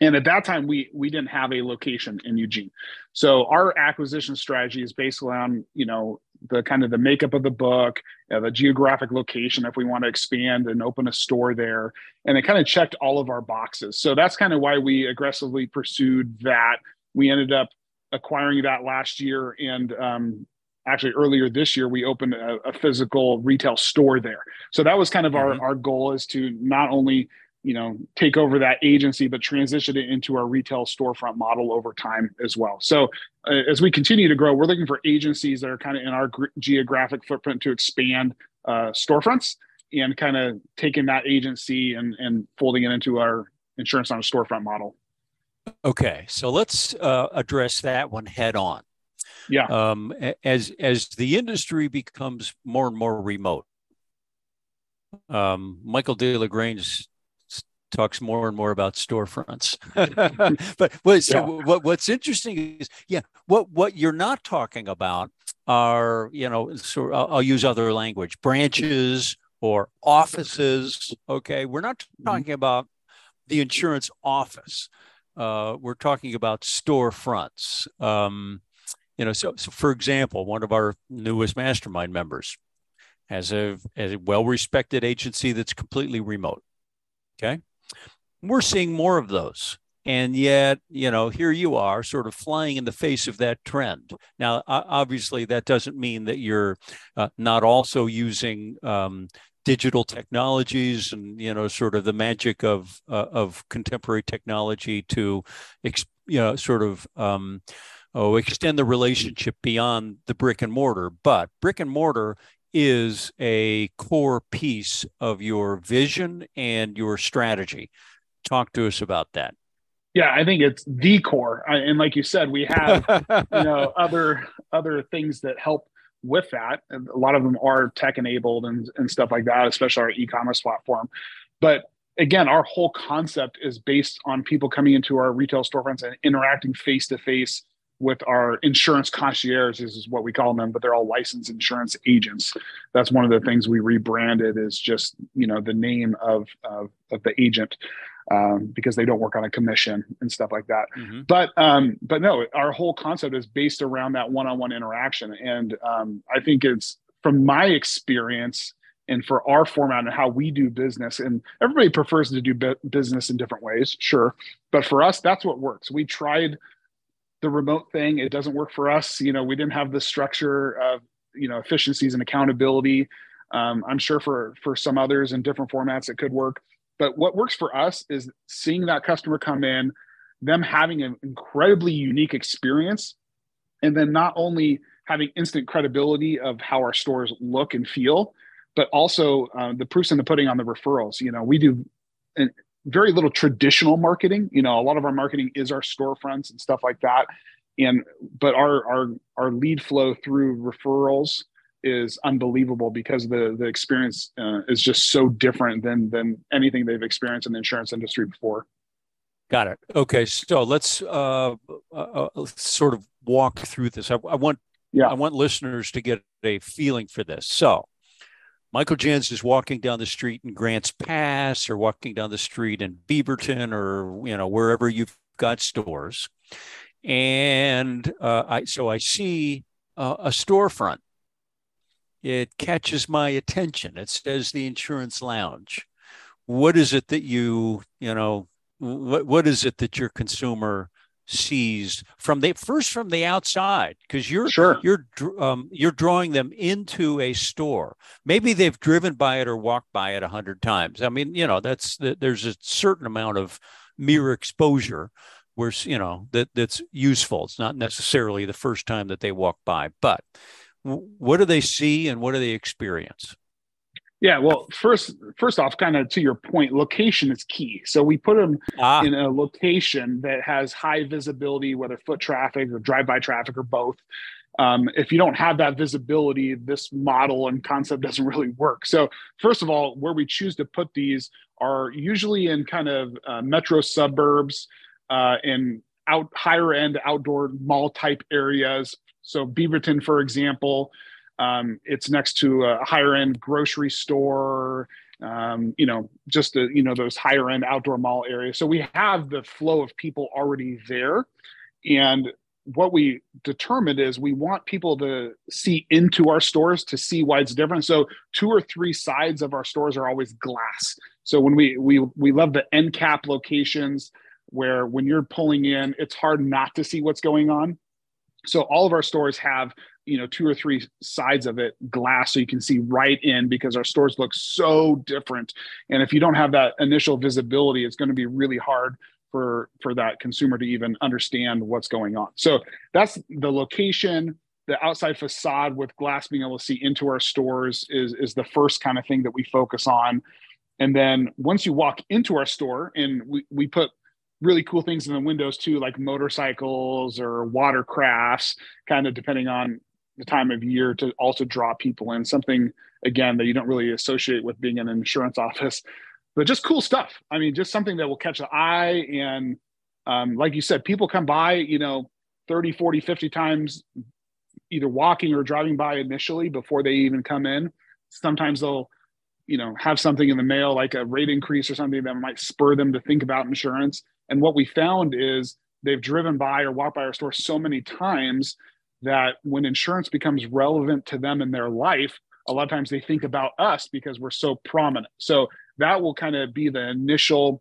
And at that time, we we didn't have a location in Eugene, so our acquisition strategy is based on you know the kind of the makeup of the book, uh, the geographic location if we want to expand and open a store there, and it kind of checked all of our boxes. So that's kind of why we aggressively pursued that. We ended up acquiring that last year, and um, actually earlier this year we opened a, a, physical retail store there. So that was kind of mm-hmm. our our goal is to not only you know take over that agency but transition it into our retail storefront model over time as well. So uh, as we continue to grow we're looking for agencies that are kind of in our gr- geographic footprint to expand uh, storefronts and kind of taking that agency and and folding it into our insurance on a storefront model. Okay so let's uh, address that one head on yeah. Um, as as the industry becomes more and more remote, um, Michael DeLaGrange talks more and more about storefronts. but what, so yeah. what, what's interesting is, yeah, what what you're not talking about are, you know, so I'll, I'll use other language, branches or offices. Okay, we're not mm-hmm. talking about the insurance office. Uh, we're talking about storefronts. Um, you know, so, so for example, one of our newest mastermind members has a, a well-respected agency that's completely remote. Okay, we're seeing more of those and yet you know here you are sort of flying in the face of that trend now obviously that doesn't mean that you're uh, not also using um, digital technologies and you know sort of the magic of uh, of contemporary technology to you know sort of um, oh extend the relationship beyond the brick and mortar but brick and mortar is a core piece of your vision and your strategy talk to us about that yeah, I think it's the core. And like you said, we have you know other other things that help with that. And a lot of them are tech enabled and, and stuff like that, especially our e-commerce platform. But again, our whole concept is based on people coming into our retail storefronts and interacting face to face with our insurance concierges is what we call them, but they're all licensed insurance agents. That's one of the things we rebranded is just, you know, the name of, of, of the agent um, because they don't work on a commission and stuff like that. Mm-hmm. But um, but no, our whole concept is based around that one-on-one interaction, and um, I think it's from my experience and for our format and how we do business. And everybody prefers to do business in different ways, sure, but for us, that's what works. We tried the remote thing; it doesn't work for us. You know, we didn't have the structure of you know efficiencies and accountability. Um, I'm sure for for some others in different formats it could work but what works for us is seeing that customer come in, them having an incredibly unique experience, and then not only having instant credibility of how our stores look and feel, but also uh, the proofs in the pudding on the referrals. You know, we do an, very little traditional marketing. You know, a lot of our marketing is our storefronts and stuff like that. And but our our our lead flow through referrals is unbelievable because the the experience uh, is just so different than than anything they've experienced in the insurance industry before. Got it. Okay, so let's uh, uh, uh sort of walk through this. I, I, want yeah. I want listeners to get a feeling for this. So, Michael Jans is walking down the street in Grants Pass, or walking down the street in Beaverton, or you know wherever you've got stores, and uh, I so I see uh, a storefront it catches my attention. It says the insurance lounge. What is it that you, you know, what what is it that your consumer sees from the first from the outside because you're sure. you're um, you're drawing them into a store maybe they've driven by it or walked by it a hundred times i mean you know that's there's a certain amount of mere exposure where you know that that's useful it's not necessarily the first time that they walk by but what do they see and what do they experience? Yeah, well, first, first off, kind of to your point, location is key. So we put them ah. in a location that has high visibility, whether foot traffic or drive-by traffic or both. Um, if you don't have that visibility, this model and concept doesn't really work. So, first of all, where we choose to put these are usually in kind of uh, metro suburbs, uh, in out higher end outdoor mall type areas so Beaverton, for example, um, it's next to a higher end grocery store, um, you know, just the, you know, those higher end outdoor mall areas. So we have the flow of people already there. And what we determined is we want people to see into our stores to see why it's different. So two or three sides of our stores are always glass. So when we we we love the end cap locations where when you're pulling in, it's hard not to see what's going on. So all of our stores have, you know, two or three sides of it glass so you can see right in because our stores look so different. And if you don't have that initial visibility, it's going to be really hard for for that consumer to even understand what's going on. So that's the location, the outside facade with glass being able to see into our stores is is the first kind of thing that we focus on. And then once you walk into our store and we, we put really cool things in the windows too, like motorcycles or watercrafts, kind of depending on the time of year to also draw people in. Something again that you don't really associate with being in an insurance office, but just cool stuff. I mean, just something that will catch the eye. And um, like you said, people come by, you know, 30, 40, 50 times, either walking or driving by initially before they even come in. Sometimes they'll you know have something in the mail like a rate increase or something that might spur them to think about insurance and what we found is they've driven by or walked by our store so many times that when insurance becomes relevant to them in their life, a lot of times they think about us because we're so prominent. So that will kind of be the initial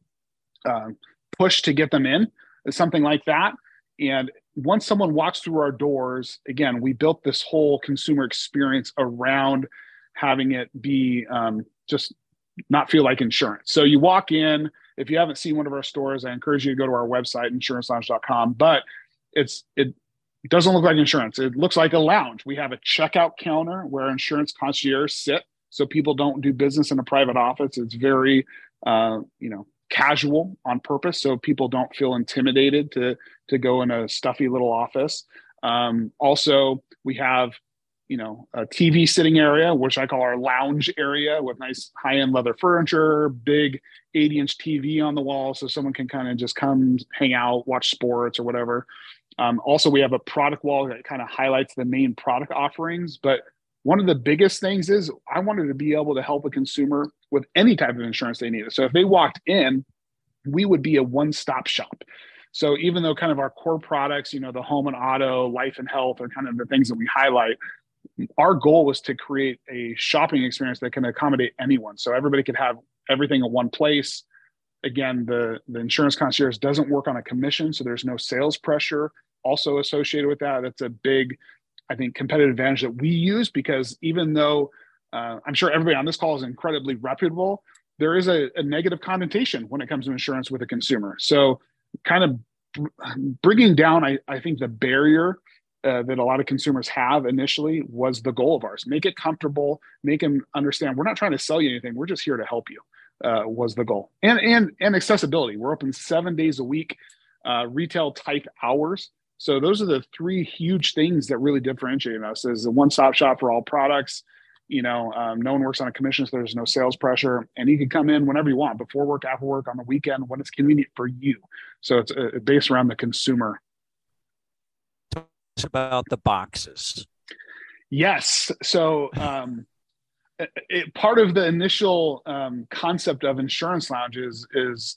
uh, push to get them in, something like that. And once someone walks through our doors, again, we built this whole consumer experience around having it be um, just not feel like insurance. So you walk in, if you haven't seen one of our stores, I encourage you to go to our website, insurancelounge.com. But it's it doesn't look like insurance. It looks like a lounge. We have a checkout counter where insurance concierge sit, so people don't do business in a private office. It's very, uh, you know, casual on purpose, so people don't feel intimidated to to go in a stuffy little office. Um, also, we have you know a TV sitting area, which I call our lounge area, with nice high end leather furniture, big 80 inch TV on the wall, so someone can kind of just come hang out, watch sports or whatever. Um, also, we have a product wall that kind of highlights the main product offerings. But one of the biggest things is I wanted to be able to help a consumer with any type of insurance they needed. So if they walked in, we would be a one stop shop. So even though kind of our core products, you know, the home and auto, life and health are kind of the things that we highlight, our goal was to create a shopping experience that can accommodate anyone. So everybody could have everything in one place. Again, the, the insurance concierge doesn't work on a commission, so there's no sales pressure also associated with that. That's a big, I think, competitive advantage that we use because even though uh, I'm sure everybody on this call is incredibly reputable, there is a, a, negative connotation when it comes to insurance with a consumer. So, kind of bringing down, I, I think, the barrier uh, that a lot of consumers have initially was the goal of ours. Make it comfortable, make them understand we're not trying to sell you anything. We're just here to help you. Uh, was the goal, and and and accessibility. We're open seven days a week, uh, retail type hours. So those are the three huge things that really differentiate us as a one-stop shop for all products. You know, um, no one works on a commission, so there's no sales pressure, and you can come in whenever you want, before work, after work, on the weekend, when it's convenient for you. So it's uh, based around the consumer. Talk about the boxes. Yes. So um, it, part of the initial um, concept of insurance lounges is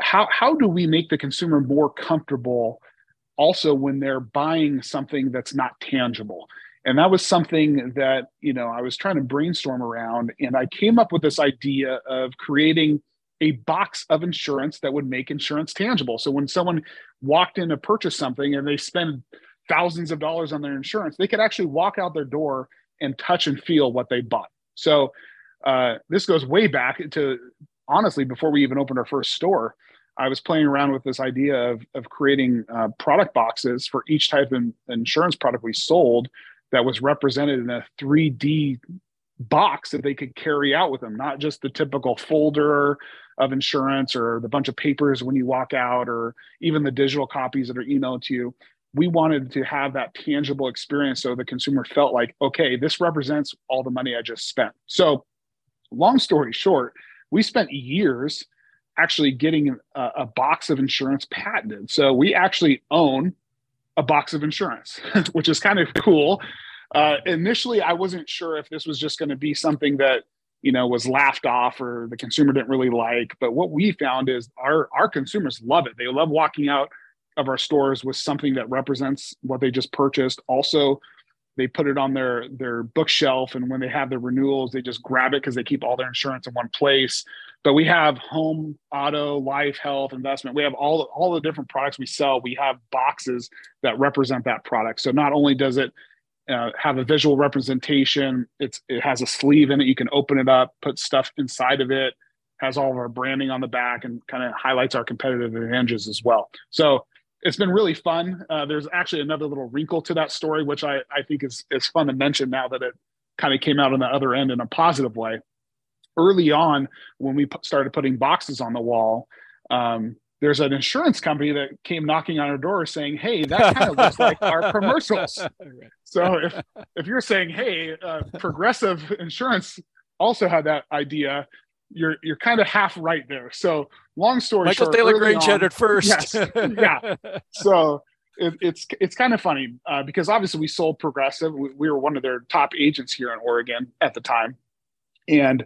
how how do we make the consumer more comfortable also when they're buying something that's not tangible? And that was something that you know i was trying to brainstorm around and i came up with this idea of creating a box of insurance that would make insurance tangible. So when someone walked in to purchase something and they spend thousands of dollars on their insurance they could actually walk out their door and touch and feel what they bought so uh, this goes way back to honestly before we even opened our first store I was playing around with this idea of, of creating uh, product boxes for each type of insurance product we sold that was represented in a 3D box that they could carry out with them, not just the typical folder of insurance or the bunch of papers when you walk out or even the digital copies that are emailed to you. We wanted to have that tangible experience so the consumer felt like, okay, this represents all the money I just spent. So, long story short, we spent years actually getting a, a box of insurance patented. So we actually own a box of insurance, which is kind of cool. Uh, initially, I wasn't sure if this was just going to be something that you know was laughed off or the consumer didn't really like. But what we found is our our consumers love it. They love walking out of our stores with something that represents what they just purchased. Also, they put it on their their bookshelf, and when they have the renewals, they just grab it because they keep all their insurance in one place. But we have home, auto, life, health, investment. We have all all the different products we sell. We have boxes that represent that product. So not only does it uh, have a visual representation, it's it has a sleeve in it. You can open it up, put stuff inside of it. Has all of our branding on the back and kind of highlights our competitive advantages as well. So it's been really fun. Uh, there's actually another little wrinkle to that story, which I, I think is, is fun to mention now that it kind of came out on the other end in a positive way early on when we started putting boxes on the wall um, there's an insurance company that came knocking on our door saying hey that kind of looks like our commercials so if if you're saying hey uh, progressive insurance also had that idea you're you're kind of half right there. So long story michael short DeLaGrange had it first. Yes, yeah. So it, it's it's kind of funny uh, because obviously we sold progressive. We, we were one of their top agents here in oregon at the time. And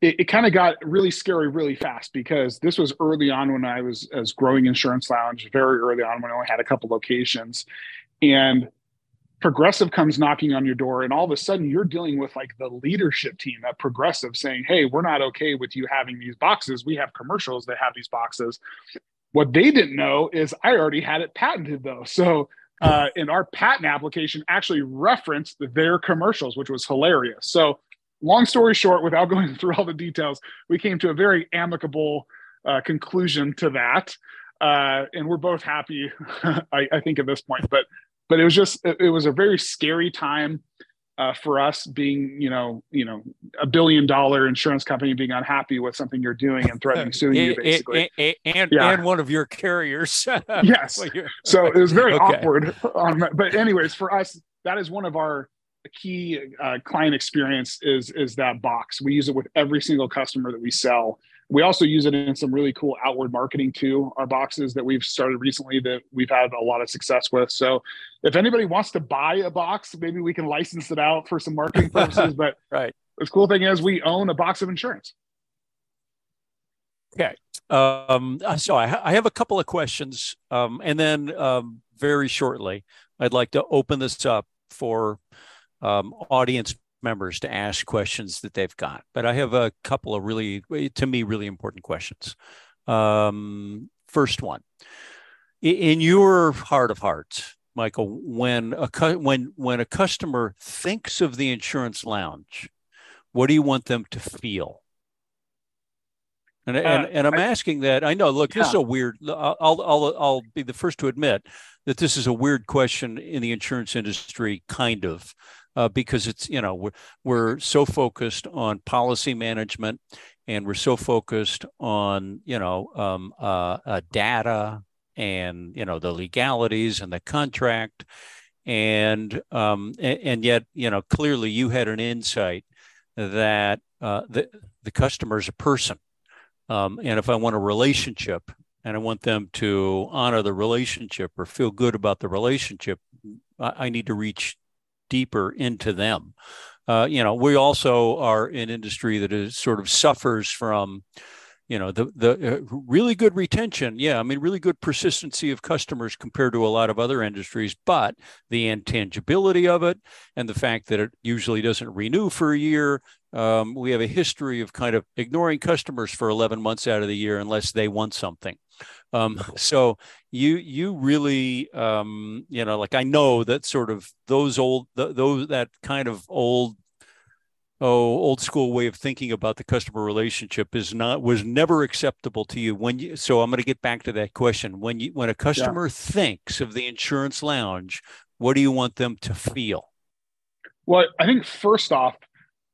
it, it kind of got really scary really fast because this was early on when I was as growing insurance lounge, very early on when I only had a couple locations. And Progressive comes knocking on your door, and all of a sudden you're dealing with like the leadership team at Progressive saying, Hey, we're not okay with you having these boxes. We have commercials that have these boxes. What they didn't know is I already had it patented though. So uh, in our patent application actually referenced their commercials, which was hilarious. So long story short, without going through all the details, we came to a very amicable uh, conclusion to that. Uh, and we're both happy, I, I, think, at this point. But but it was just it, it was a very scary time uh, for us being you know you know a billion dollar insurance company being unhappy with something you're doing and threatening suing you basically. and and, yeah. and one of your carriers. Yes. So it was very okay. awkward um, but anyways for us that is one of our key uh, client experience is is that box. We use it with every single customer that we sell we also use it in some really cool outward marketing too. Our boxes that we've started recently that we've had a lot of success with. So if anybody wants to buy a box, maybe we can license it out for some marketing purposes. But right. The cool thing is we own a box of insurance. Okay. Um, so I, I, have a couple of questions. Um, and then um, very shortly, I'd like to open this up for um, audience members to ask questions that they've got. But I have a couple of really, to me, really important questions. Um, first one, in your heart of hearts, Michael, when a cu- when when a customer thinks of the insurance lounge, what do you want them to feel? And, uh, and, and I'm I, asking that. I know. Look, yeah. this is a weird. I'll I'll I'll be the first to admit that this is a weird question in the insurance industry, kind of uh, because it's you know we're we're so focused on policy management and we're so focused on you know um, uh, uh, data and you know the legalities and the contract. And um, and, and, yet you know clearly you had an insight that uh, the the customer is a person. Um, and if I want a relationship and I want them to honor the relationship or feel good about the relationship, I, I need to reach deeper into them. Uh, you know, we also are an industry that is sort of suffers from, you know, the the uh, really good retention. Yeah, I mean, really good persistency of customers compared to a lot of other industries, but the intangibility of it and the fact that it usually doesn't renew for a year. Um, we have a history of kind of ignoring customers for 11 months out of the year unless they want something. Um, so you you really um, you know like I know that sort of those old those that kind of old oh old school way of thinking about the customer relationship is not was never acceptable to you when you so i'm going to get back to that question when you when a customer yeah. thinks of the insurance lounge what do you want them to feel well i think first off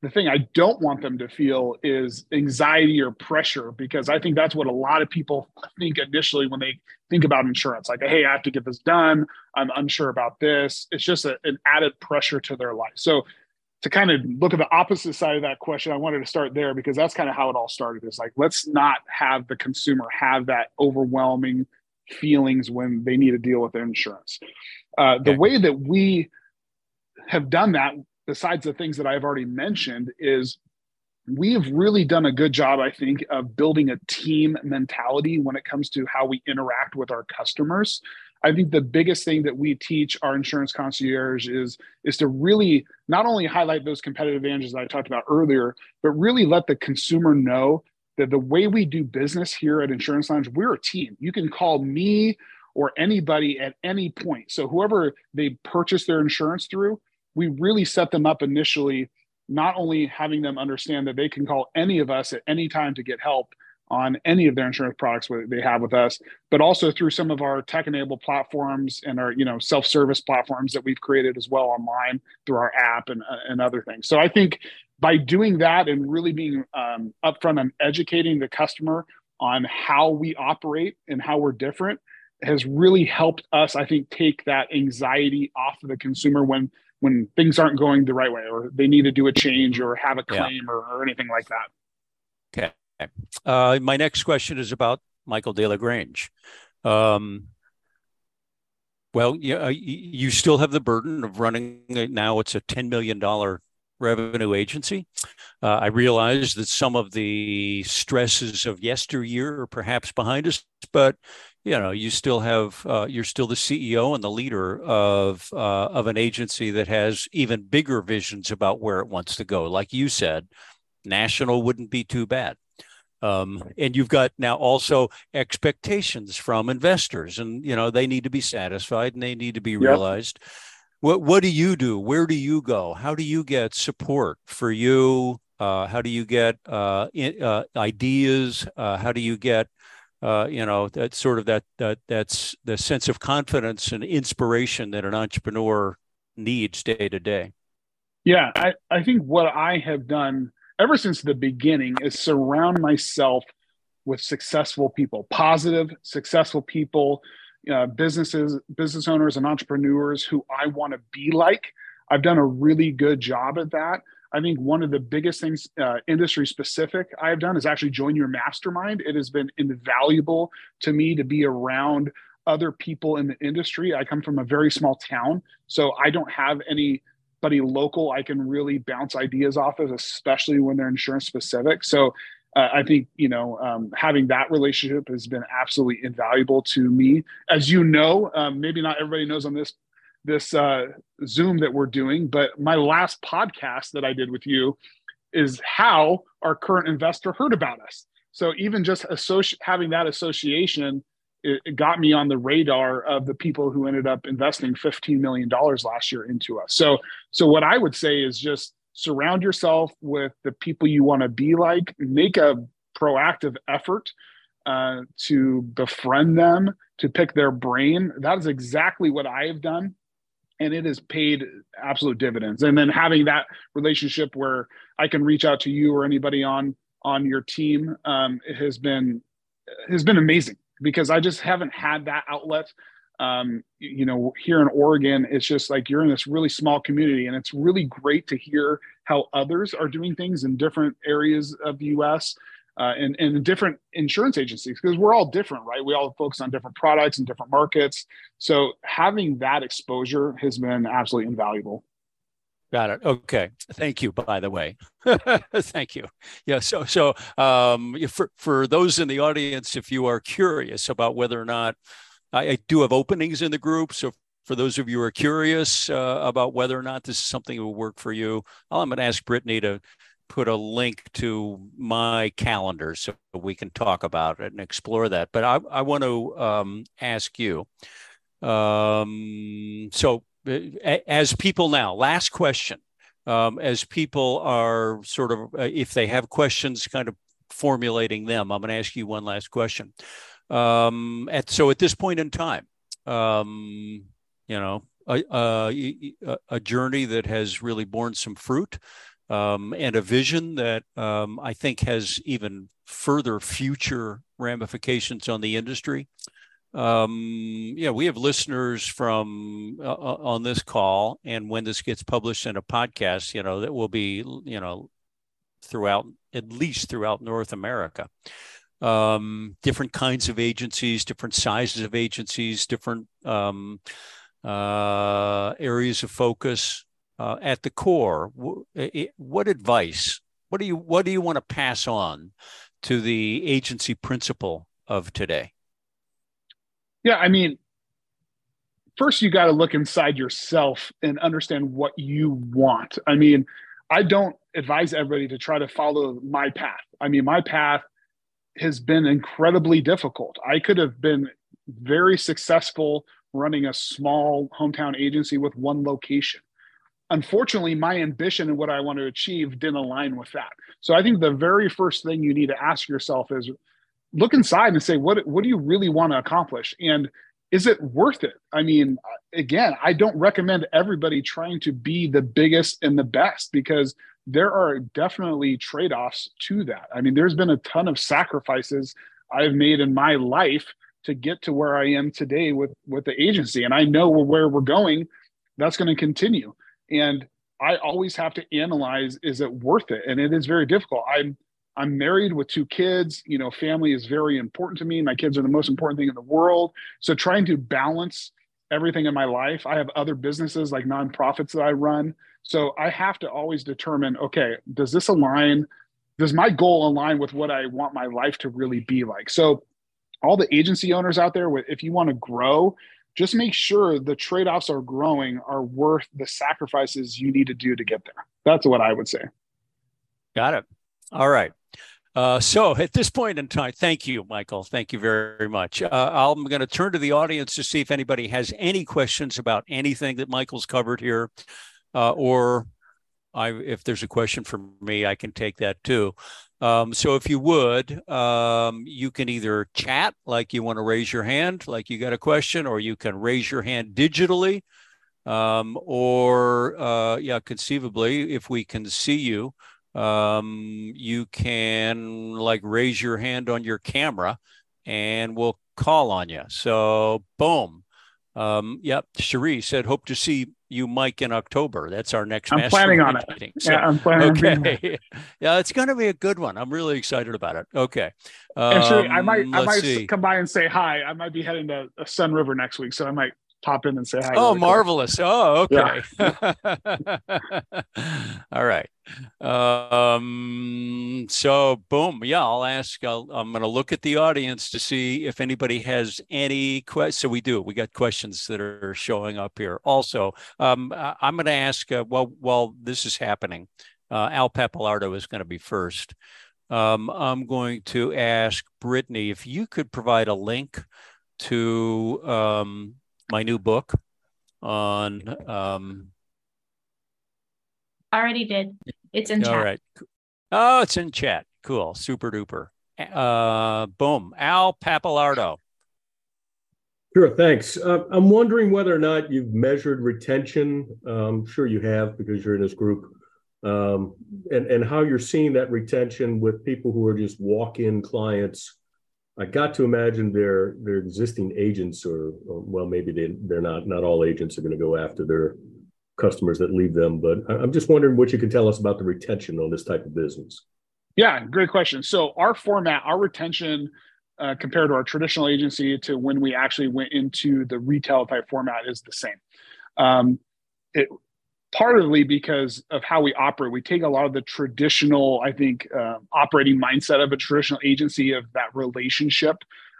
the thing I don't want them to feel is anxiety or pressure because I think that's what a lot of people think initially when they think about insurance. Like, hey, I have to get this done. I'm unsure about this. It's just a, an added pressure to their life. So, to kind of look at the opposite side of that question, I wanted to start there because that's kind of how it all started. Is like, let's not have the consumer have that overwhelming feelings when they need to deal with their insurance. Uh, the okay. way that we have done that besides the things that I've already mentioned, is we have really done a good job, I think, of building a team mentality when it comes to how we interact with our customers. I think the biggest thing that we teach our insurance concierge is is to really not only highlight those competitive advantages that I talked about earlier, but really let the consumer know that the way we do business here at Insurance Lounge, we're a team. You can call me or anybody at any point. So whoever they purchase their insurance through, we really set them up initially, not only having them understand that they can call any of us at any time to get help on any of their insurance products they have with us, but also through some of our tech-enabled platforms and our you know self-service platforms that we've created as well online through our app and, uh, and other things. So I think by doing that and really being um, upfront and educating the customer on how we operate and how we're different has really helped us, I think, take that anxiety off of the consumer when when things aren't going the right way or they need to do a change or have a claim yeah. or, or, anything like that. Okay. Uh, my next question is about Michael DeLaGrange. Um, well, yeah, you still have the burden of running now. It's a ten million dollar revenue agency. Uh, I realize that some of the stresses of yesteryear are perhaps behind us, but you know you still have uh, you're still the CEO and the leader of uh, of an agency that has even bigger visions about where it wants to go. Like you said, national wouldn't be too bad. Um, and you've got now also expectations from investors, and you know they need to be satisfied and they need to be yep. realized. What what do you do? Where do you go? How do you get support for you? Uh, how do you get uh, in, uh, ideas? Uh, how do you get uh, you know that sort of that that that's the sense of confidence and inspiration that an entrepreneur needs day to day? Yeah, I, I think what I have done ever since the beginning is surround myself with successful people, positive, successful people, uh, businesses, business owners, and entrepreneurs who I want to be like. I've done a really good job at that. I think one of the biggest things, uh, industry specific, I've done is actually join your mastermind. It has been invaluable to me to be around other people in the industry. I come from a very small town, so I don't have anybody local I can really bounce ideas off of, especially when they're insurance specific. So uh, I think you know um, having that relationship has been absolutely invaluable to me. As you know, um, maybe not everybody knows on this this uh, Zoom that we're doing, but my last podcast that I did with you is how our current investor heard about us. So even just associ- having that association it, it got me on the radar of the people who ended up investing $15 million last year into us. So, so what I would say is just surround yourself with the people you want to be like, make a proactive effort uh, to befriend them, to pick their brain. That is exactly what I have done. And it has paid absolute dividends. And then having that relationship where I can reach out to you or anybody on on your team um, has been has been amazing because I just haven't had that outlet. Um, you know, here in Oregon, it's just like you're in this really small community, and it's really great to hear how others are doing things in different areas of the U.S. Uh, and, and different insurance agencies because we're all different, right? We all focus on different products and different markets. So having that exposure has been absolutely invaluable. Got it. Okay. Thank you. By the way, thank you. Yeah. So, so um, for for those in the audience, if you are curious about whether or not I, I do have openings in the group, so for those of you who are curious uh, about whether or not this is something that will work for you, I'm going to ask Brittany to put a link to my calendar so we can talk about it and explore that. But I, I want to um, ask you. Um, so as people now, last question, um, as people are sort of, uh, if they have questions, kind of formulating them, I'm going to ask you one last question. Um, at, so at this point in time, um, you know, a, a, a, journey that has really borne some fruit um, and a vision that um, I think has even further future ramifications on the industry um, yeah, we have listeners from uh, uh, on this call, and when this gets published in a podcast, you know, that will be, you know, throughout at least throughout North America. Um, different kinds of agencies, different sizes of agencies, different um, uh, areas of focus. Uh, at the core, what advice? What do you what do you want to pass on to the agency principal of today? Yeah, I mean, first you got to look inside yourself and understand what you want. I mean, I don't advise everybody to try to follow my path. I mean, my path has been incredibly difficult. I could have been very successful running a small hometown agency with one location. Unfortunately, my ambition and what I want to achieve didn't align with that. So I think the very first thing you need to ask yourself is look inside and say what what do you really want to accomplish? And is it worth it? I mean again i don't recommend everybody trying to be the biggest and the best because there are definitely trade-offs to that. I mean there's been a ton of sacrifices i've made in my life to get to where i am today with with the agency. And i know where we're going. That's going to continue and i always have to analyze is it worth it and it is very difficult i'm I'm married with two kids. You know, family is very important to me. My kids are the most important thing in the world. So trying to balance everything in my life. I have other businesses like nonprofits that I run. So I have to always determine, okay, does this align? Does my goal align with what I want my life to really be like? So all the agency owners out there, if you want to grow, just make sure the trade-offs are growing are worth the sacrifices you need to do to get there. That's what I would say. Got it. All right. Uh, so at this point in time, thank you, Michael. Thank you very much. Uh, I'm going to turn to the audience to see if anybody has any questions about anything that Michael's covered here, uh, or I, if there's a question for me, I can take that too. Um, so if you would, um, you can either chat like you want to raise your hand, like you got a question, or you can raise your hand digitally. Um, or uh, yeah, conceivably, if we can see you, um, you can like raise your hand on your camera and we'll call on you. So boom. Um, yep. Cherie said, hope to see you, Mike, in October. That's our next. I'm planning on it. So, yeah, I'm planning. On it. Okay. yeah, it's going to be a good one. I'm really excited about it. Okay. Um, and Cherie, I might, I might see. come by and say hi. I might be heading to Sunriver next week, so I might pop in and say hi. Oh, really marvelous. Quick. Oh, okay. Yeah. All right. Um, so boom. Yeah, I'll ask, i am going to look at the audience to see if anybody has any questions. So we do, we got questions that are showing up here. Also, um, I'm going to ask, uh, well, while this is happening, uh, Al Pappalardo is going to be first. Um, I'm going to ask Brittany if you could provide a link to um, my new book on. Um, Already did. It's in chat. All right. Oh, it's in chat. Cool. Super duper. Uh, boom. Al Pappalardo. Sure, thanks. Uh, I'm wondering whether or not you've measured retention. Um, sure, you have because you're in this group, um, and and how you're seeing that retention with people who are just walk-in clients I got to imagine their their existing agents, or, or well, maybe they they're not. Not all agents are going to go after their customers that leave them. But I'm just wondering what you can tell us about the retention on this type of business. Yeah, great question. So our format, our retention uh, compared to our traditional agency to when we actually went into the retail type format is the same. Um, it, partly because of how we operate. We take a lot of the traditional, I think, uh, operating mindset of a traditional agency of that relationship,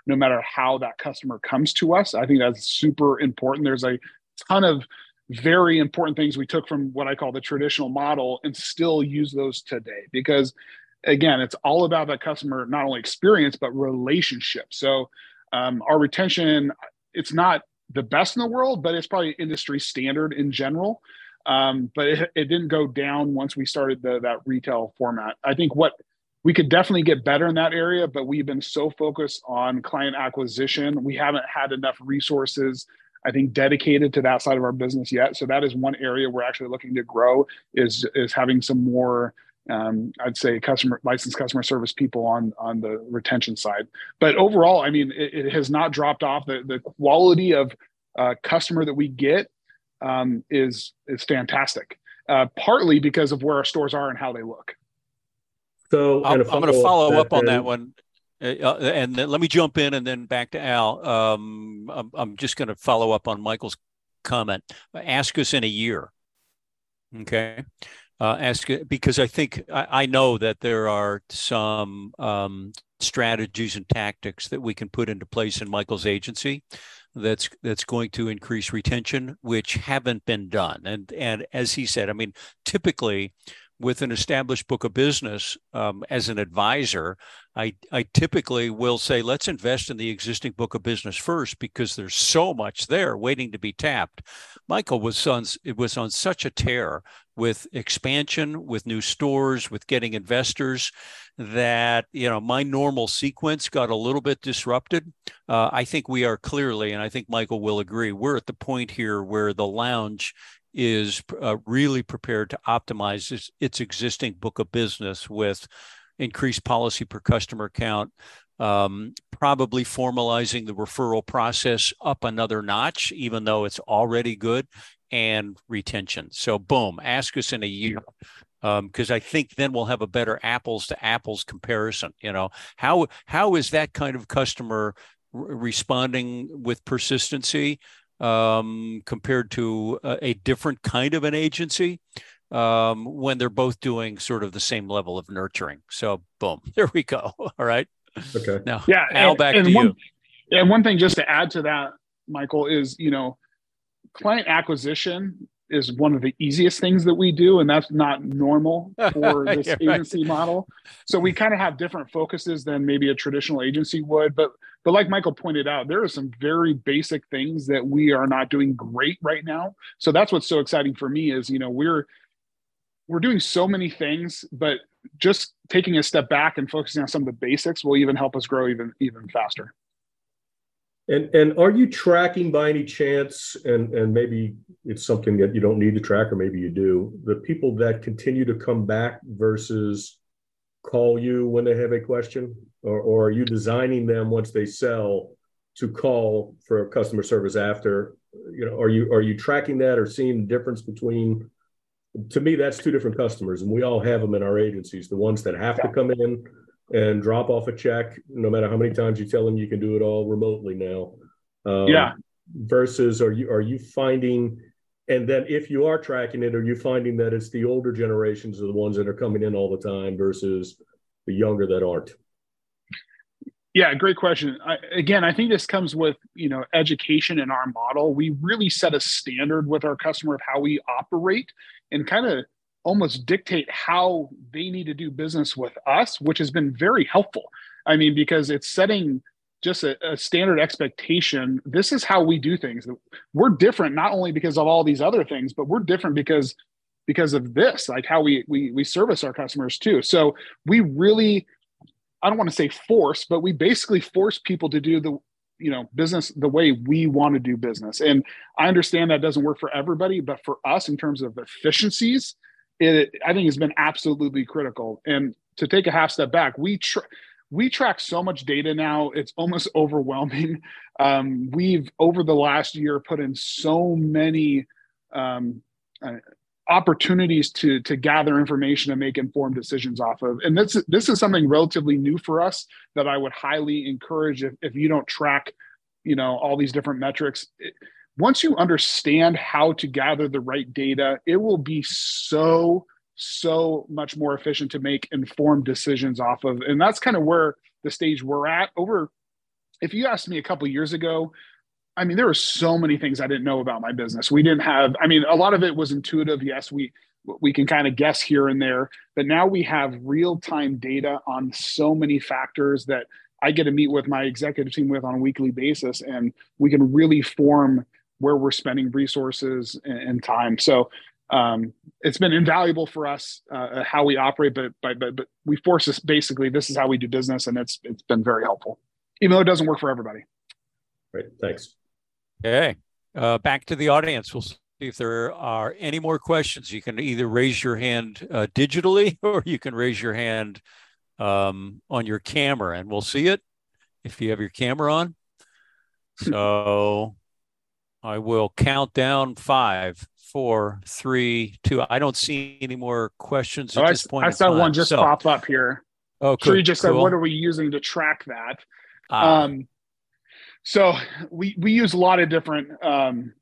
no matter how that customer comes to us. I think that's super important. There's a ton of very important things we took from what I call the traditional model and still use those today because again it's all about that customer not only experience but relationship so um, our retention it's not the best in the world but it's probably industry standard in general um, but it, it didn't go down once we started the, that retail format. I think what we could definitely get better in that area, but we've been so focused on client acquisition. We haven't had enough resources, I think, dedicated to that side of our business yet. So that is one area we're actually looking to grow is, is having some more um, I'd say customer licensed customer service people on on the retention side. But overall, I mean, it, it has not dropped off. The the quality of uh, customer that we get um, is is fantastic. Uh, partly because of where our stores are and how they look. So I'm, I'm going to follow up on that one. Uh, and then let me jump in and then back to Al. Um, I'm, I'm just going to follow up on Michael's comment. Ask us in a year. Okay. Uh, ask because I think I, I, know that there are some um, strategies and tactics that we can put into place in Michael's agency that's that's going to increase retention, which haven't been done. And and as he said, I mean, typically with an established book of business um, as an advisor, I, I typically will say, let's invest in the existing book of business first because there's so much there waiting to be tapped. Michael was on, it was on such a tear with expansion, with new stores, with getting investors that, you know, my normal sequence got a little bit disrupted. Uh, I think we are clearly, and I think Michael will agree, we're at the point here where the lounge is uh, really prepared to optimize its, its, existing book of business with increased policy per customer count, um, probably formalizing the referral process up another notch, even though it's already good, and retention. So, boom, ask us in a year because um, I think then we'll have a better apples to apples comparison. You know, how how is that kind of customer responding with persistency? um, compared to a, a, different kind of an agency um, when they're both doing sort of the same level of nurturing. So, boom, there we go. All right. Okay. Now, yeah, Al, and, back and to one, you. And one thing just to add to that, Michael, is you know, client acquisition is one of the easiest things that we do, and that's not normal for this yeah, agency right. model. So we kind of have different focuses than maybe a traditional agency would. But but like Michael pointed out, there are some very basic things that we are not doing great right now. So that's what's so exciting for me is you know we're we're doing so many things, but just taking a step back and focusing on some of the basics will even help us grow even even faster. And and are you tracking by any chance? And and maybe it's something that you don't need to track, or maybe you do. The people that continue to come back versus call you when they have a question, or or are you designing them once they sell to call for customer service after? You know, are you are you tracking that or seeing the difference between? To me, that's two different customers, and we all have them in our agencies. The ones that have yeah. to come in and drop off a check, no matter how many times you tell them you can do it all remotely now. Um, yeah. Versus, are you are you finding, and then if you are tracking it, are you finding that it's the older generations are the ones that are coming in all the time versus the younger that aren't? Yeah, great question. I, again, I think this comes with you know education in our model. We really set a standard with our customer of how we operate, and kind of almost dictate how they need to do business with us, which has been very helpful. I mean, because it's setting just a, a, standard expectation. This is how we do things. We're different not only because of all these other things, but we're different because because of this, like how we we we service our customers too. So we really, I don't want to say force, but we basically force people to do the you know business the way we want to do business. And I understand that doesn't work for everybody, but for us in terms of efficiencies it I think has been absolutely critical. And to take a half step back, we tr- we track so much data now; it's almost overwhelming. Um, we've over the last year put in so many um, uh, opportunities to to gather information and make informed decisions off of. And this this is something relatively new for us that I would highly encourage if if you don't track, you know, all these different metrics. It, once you understand how to gather the right data, it will be so, so much more efficient to make informed decisions off of. And that's kind of where the stage we're at. Over, if you asked me a couple years ago, I mean, there were so many things I didn't know about my business. We didn't have, I mean, a lot of it was intuitive. Yes, we, we can kind of guess here and there, but now we have real time data on so many factors that I get to meet with my executive team with on a weekly basis, and we can really form where we're spending resources and, time. So um, it's been invaluable for us uh, how we operate, but, but but but we force this basically. This is how we do business, and it's it's been very helpful, even though it doesn't work for everybody. Great, thanks. Okay, uh, back to the audience. We'll see if there are any more questions. You can either raise your hand uh, digitally, or you can raise your hand um, on your camera, and we'll see it if you have your camera on. So I will count down five, four, three, two. I don't see any more questions at oh, this point. I saw one just so, pop up here. Oh, cool. Sure, just cool. said, "What are we using to track that?" Ah. Um, so we we use a lot of different um,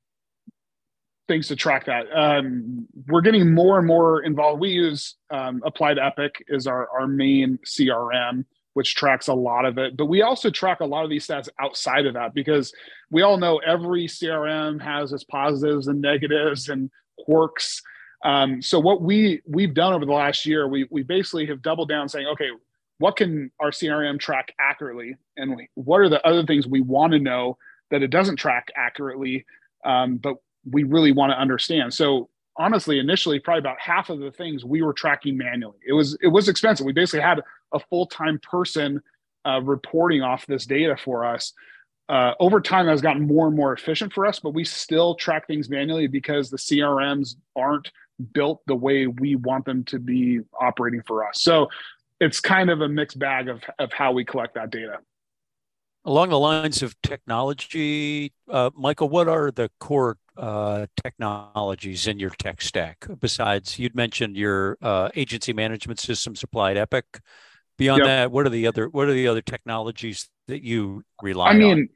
things to track that. Um, we're getting more and more involved. We use um, Applied Epic is our our main CRM which tracks a lot of it. But we also track a lot of these stats outside of that because we all know every CRM has its positives and negatives and quirks. Um, so what we we've done over the last year, we we basically have doubled down saying, okay, what can our CRM track accurately, and we, what are the other things we want to know that it doesn't track accurately, um, but we really want to understand. So honestly, initially, probably about half of the things we were tracking manually. It was it was expensive. We basically had a full-time person uh, reporting off this data for us. Uh, over time, that has gotten more and more efficient for us, but we still track things manually because the CRMs aren't built the way we want them to be operating for us. So it's kind of a mixed bag of, of how we collect that data. Along the lines of technology, uh, Michael, what are the core uh, technologies in your tech stack? Besides, you'd mentioned your uh, agency management system applied Epic. Beyond yep. that, what are the other what are the other technologies that you rely on? I mean, on?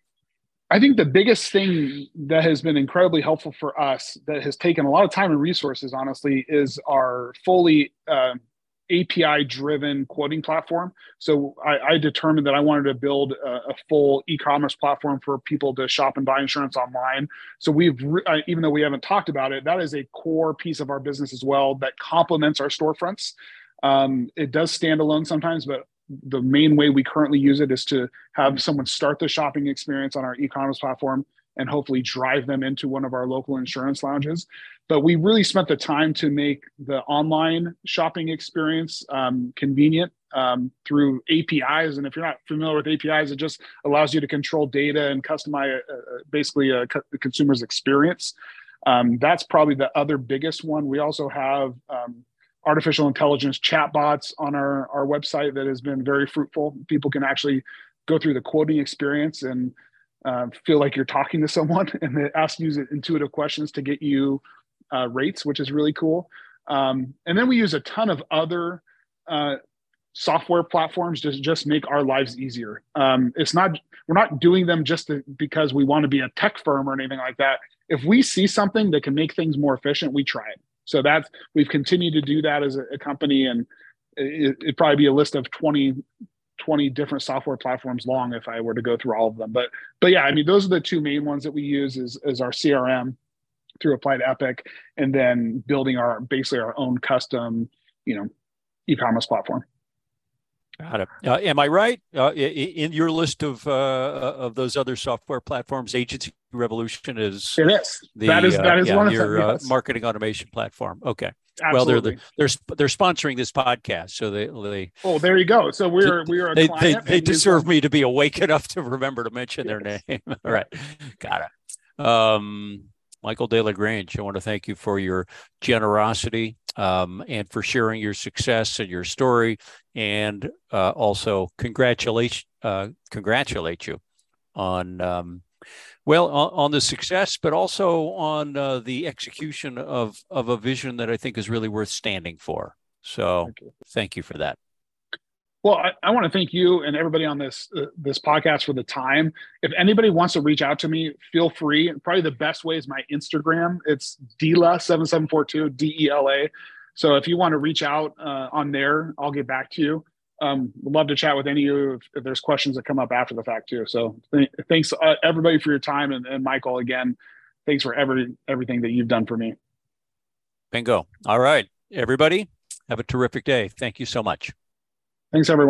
I think the biggest thing that has been incredibly helpful for us that has taken a lot of time and resources, honestly, is our fully uh, API driven quoting platform. So I, I, determined that I wanted to build a, a full e-commerce platform for people to shop and buy insurance online. So we've, re- even though we haven't talked about it, that is a core piece of our business as well that complements our storefronts. Um, it does stand alone sometimes, but the main way we currently use it is to have someone start the shopping experience on our e-commerce platform and hopefully drive them into one of our local insurance lounges. But we really spent the time to make the online shopping experience um, convenient um, through APIs. And if you're not familiar with APIs, it just allows you to control data and customize uh, uh basically a, the consumer's experience. Um, that's probably the other biggest one. We also have um, artificial intelligence chatbots on our, our website that has been very fruitful. People can actually go through the quoting experience and uh, feel like you're talking to someone and they ask you intuitive questions to get you uh, rates, which is really cool. Um, and then we use a ton of other uh, software platforms to just make our lives easier. Um, it's not we're not doing them just to, because we want to be a tech firm or anything like that. If we see something that can make things more efficient, we try it. So that's we've continued to do that as a, a company, and it, would probably be a list of 20 20 different software platforms long if I were to go through all of them. But but yeah, I mean those are the two main ones that we use is, is our CRM through Applied Epic and then building our basically our own custom, you know, e-commerce platform. Got it. Uh, am I right? Uh, in your list of uh, of those other software platforms, Agency Revolution is it is the, that is that is yeah, one of your them, yes. marketing automation platform. Okay. Absolutely. Well, they're the, they're they're sponsoring this podcast, so they they. Oh, there you go. So we're we're they they, they deserve me to be awake enough to remember to mention yes. their name. All right, got it. Um, Michael DeLaGrange, I want to thank you for your generosity um, and for sharing your success and your story, and uh, also congratulate uh, congratulate you on um, well on, on, the success, but also on uh, the execution of of a vision that I think is really worth standing for. So thank you, thank you for that. Well, I, I want to thank you and everybody on this uh, this podcast for the time. If anybody wants to reach out to me, feel free. Probably the best way is my Instagram. It's Dela seven seven four two D E L A. So if you want to reach out uh, on there, I'll get back to you. Um, love to chat with any of you if, if, there's questions that come up after the fact too. So th- thanks uh, everybody for your time and, and Michael again. Thanks for every everything that you've done for me. Bingo. All right, everybody, have a terrific day. Thank you so much. Thanks, everyone.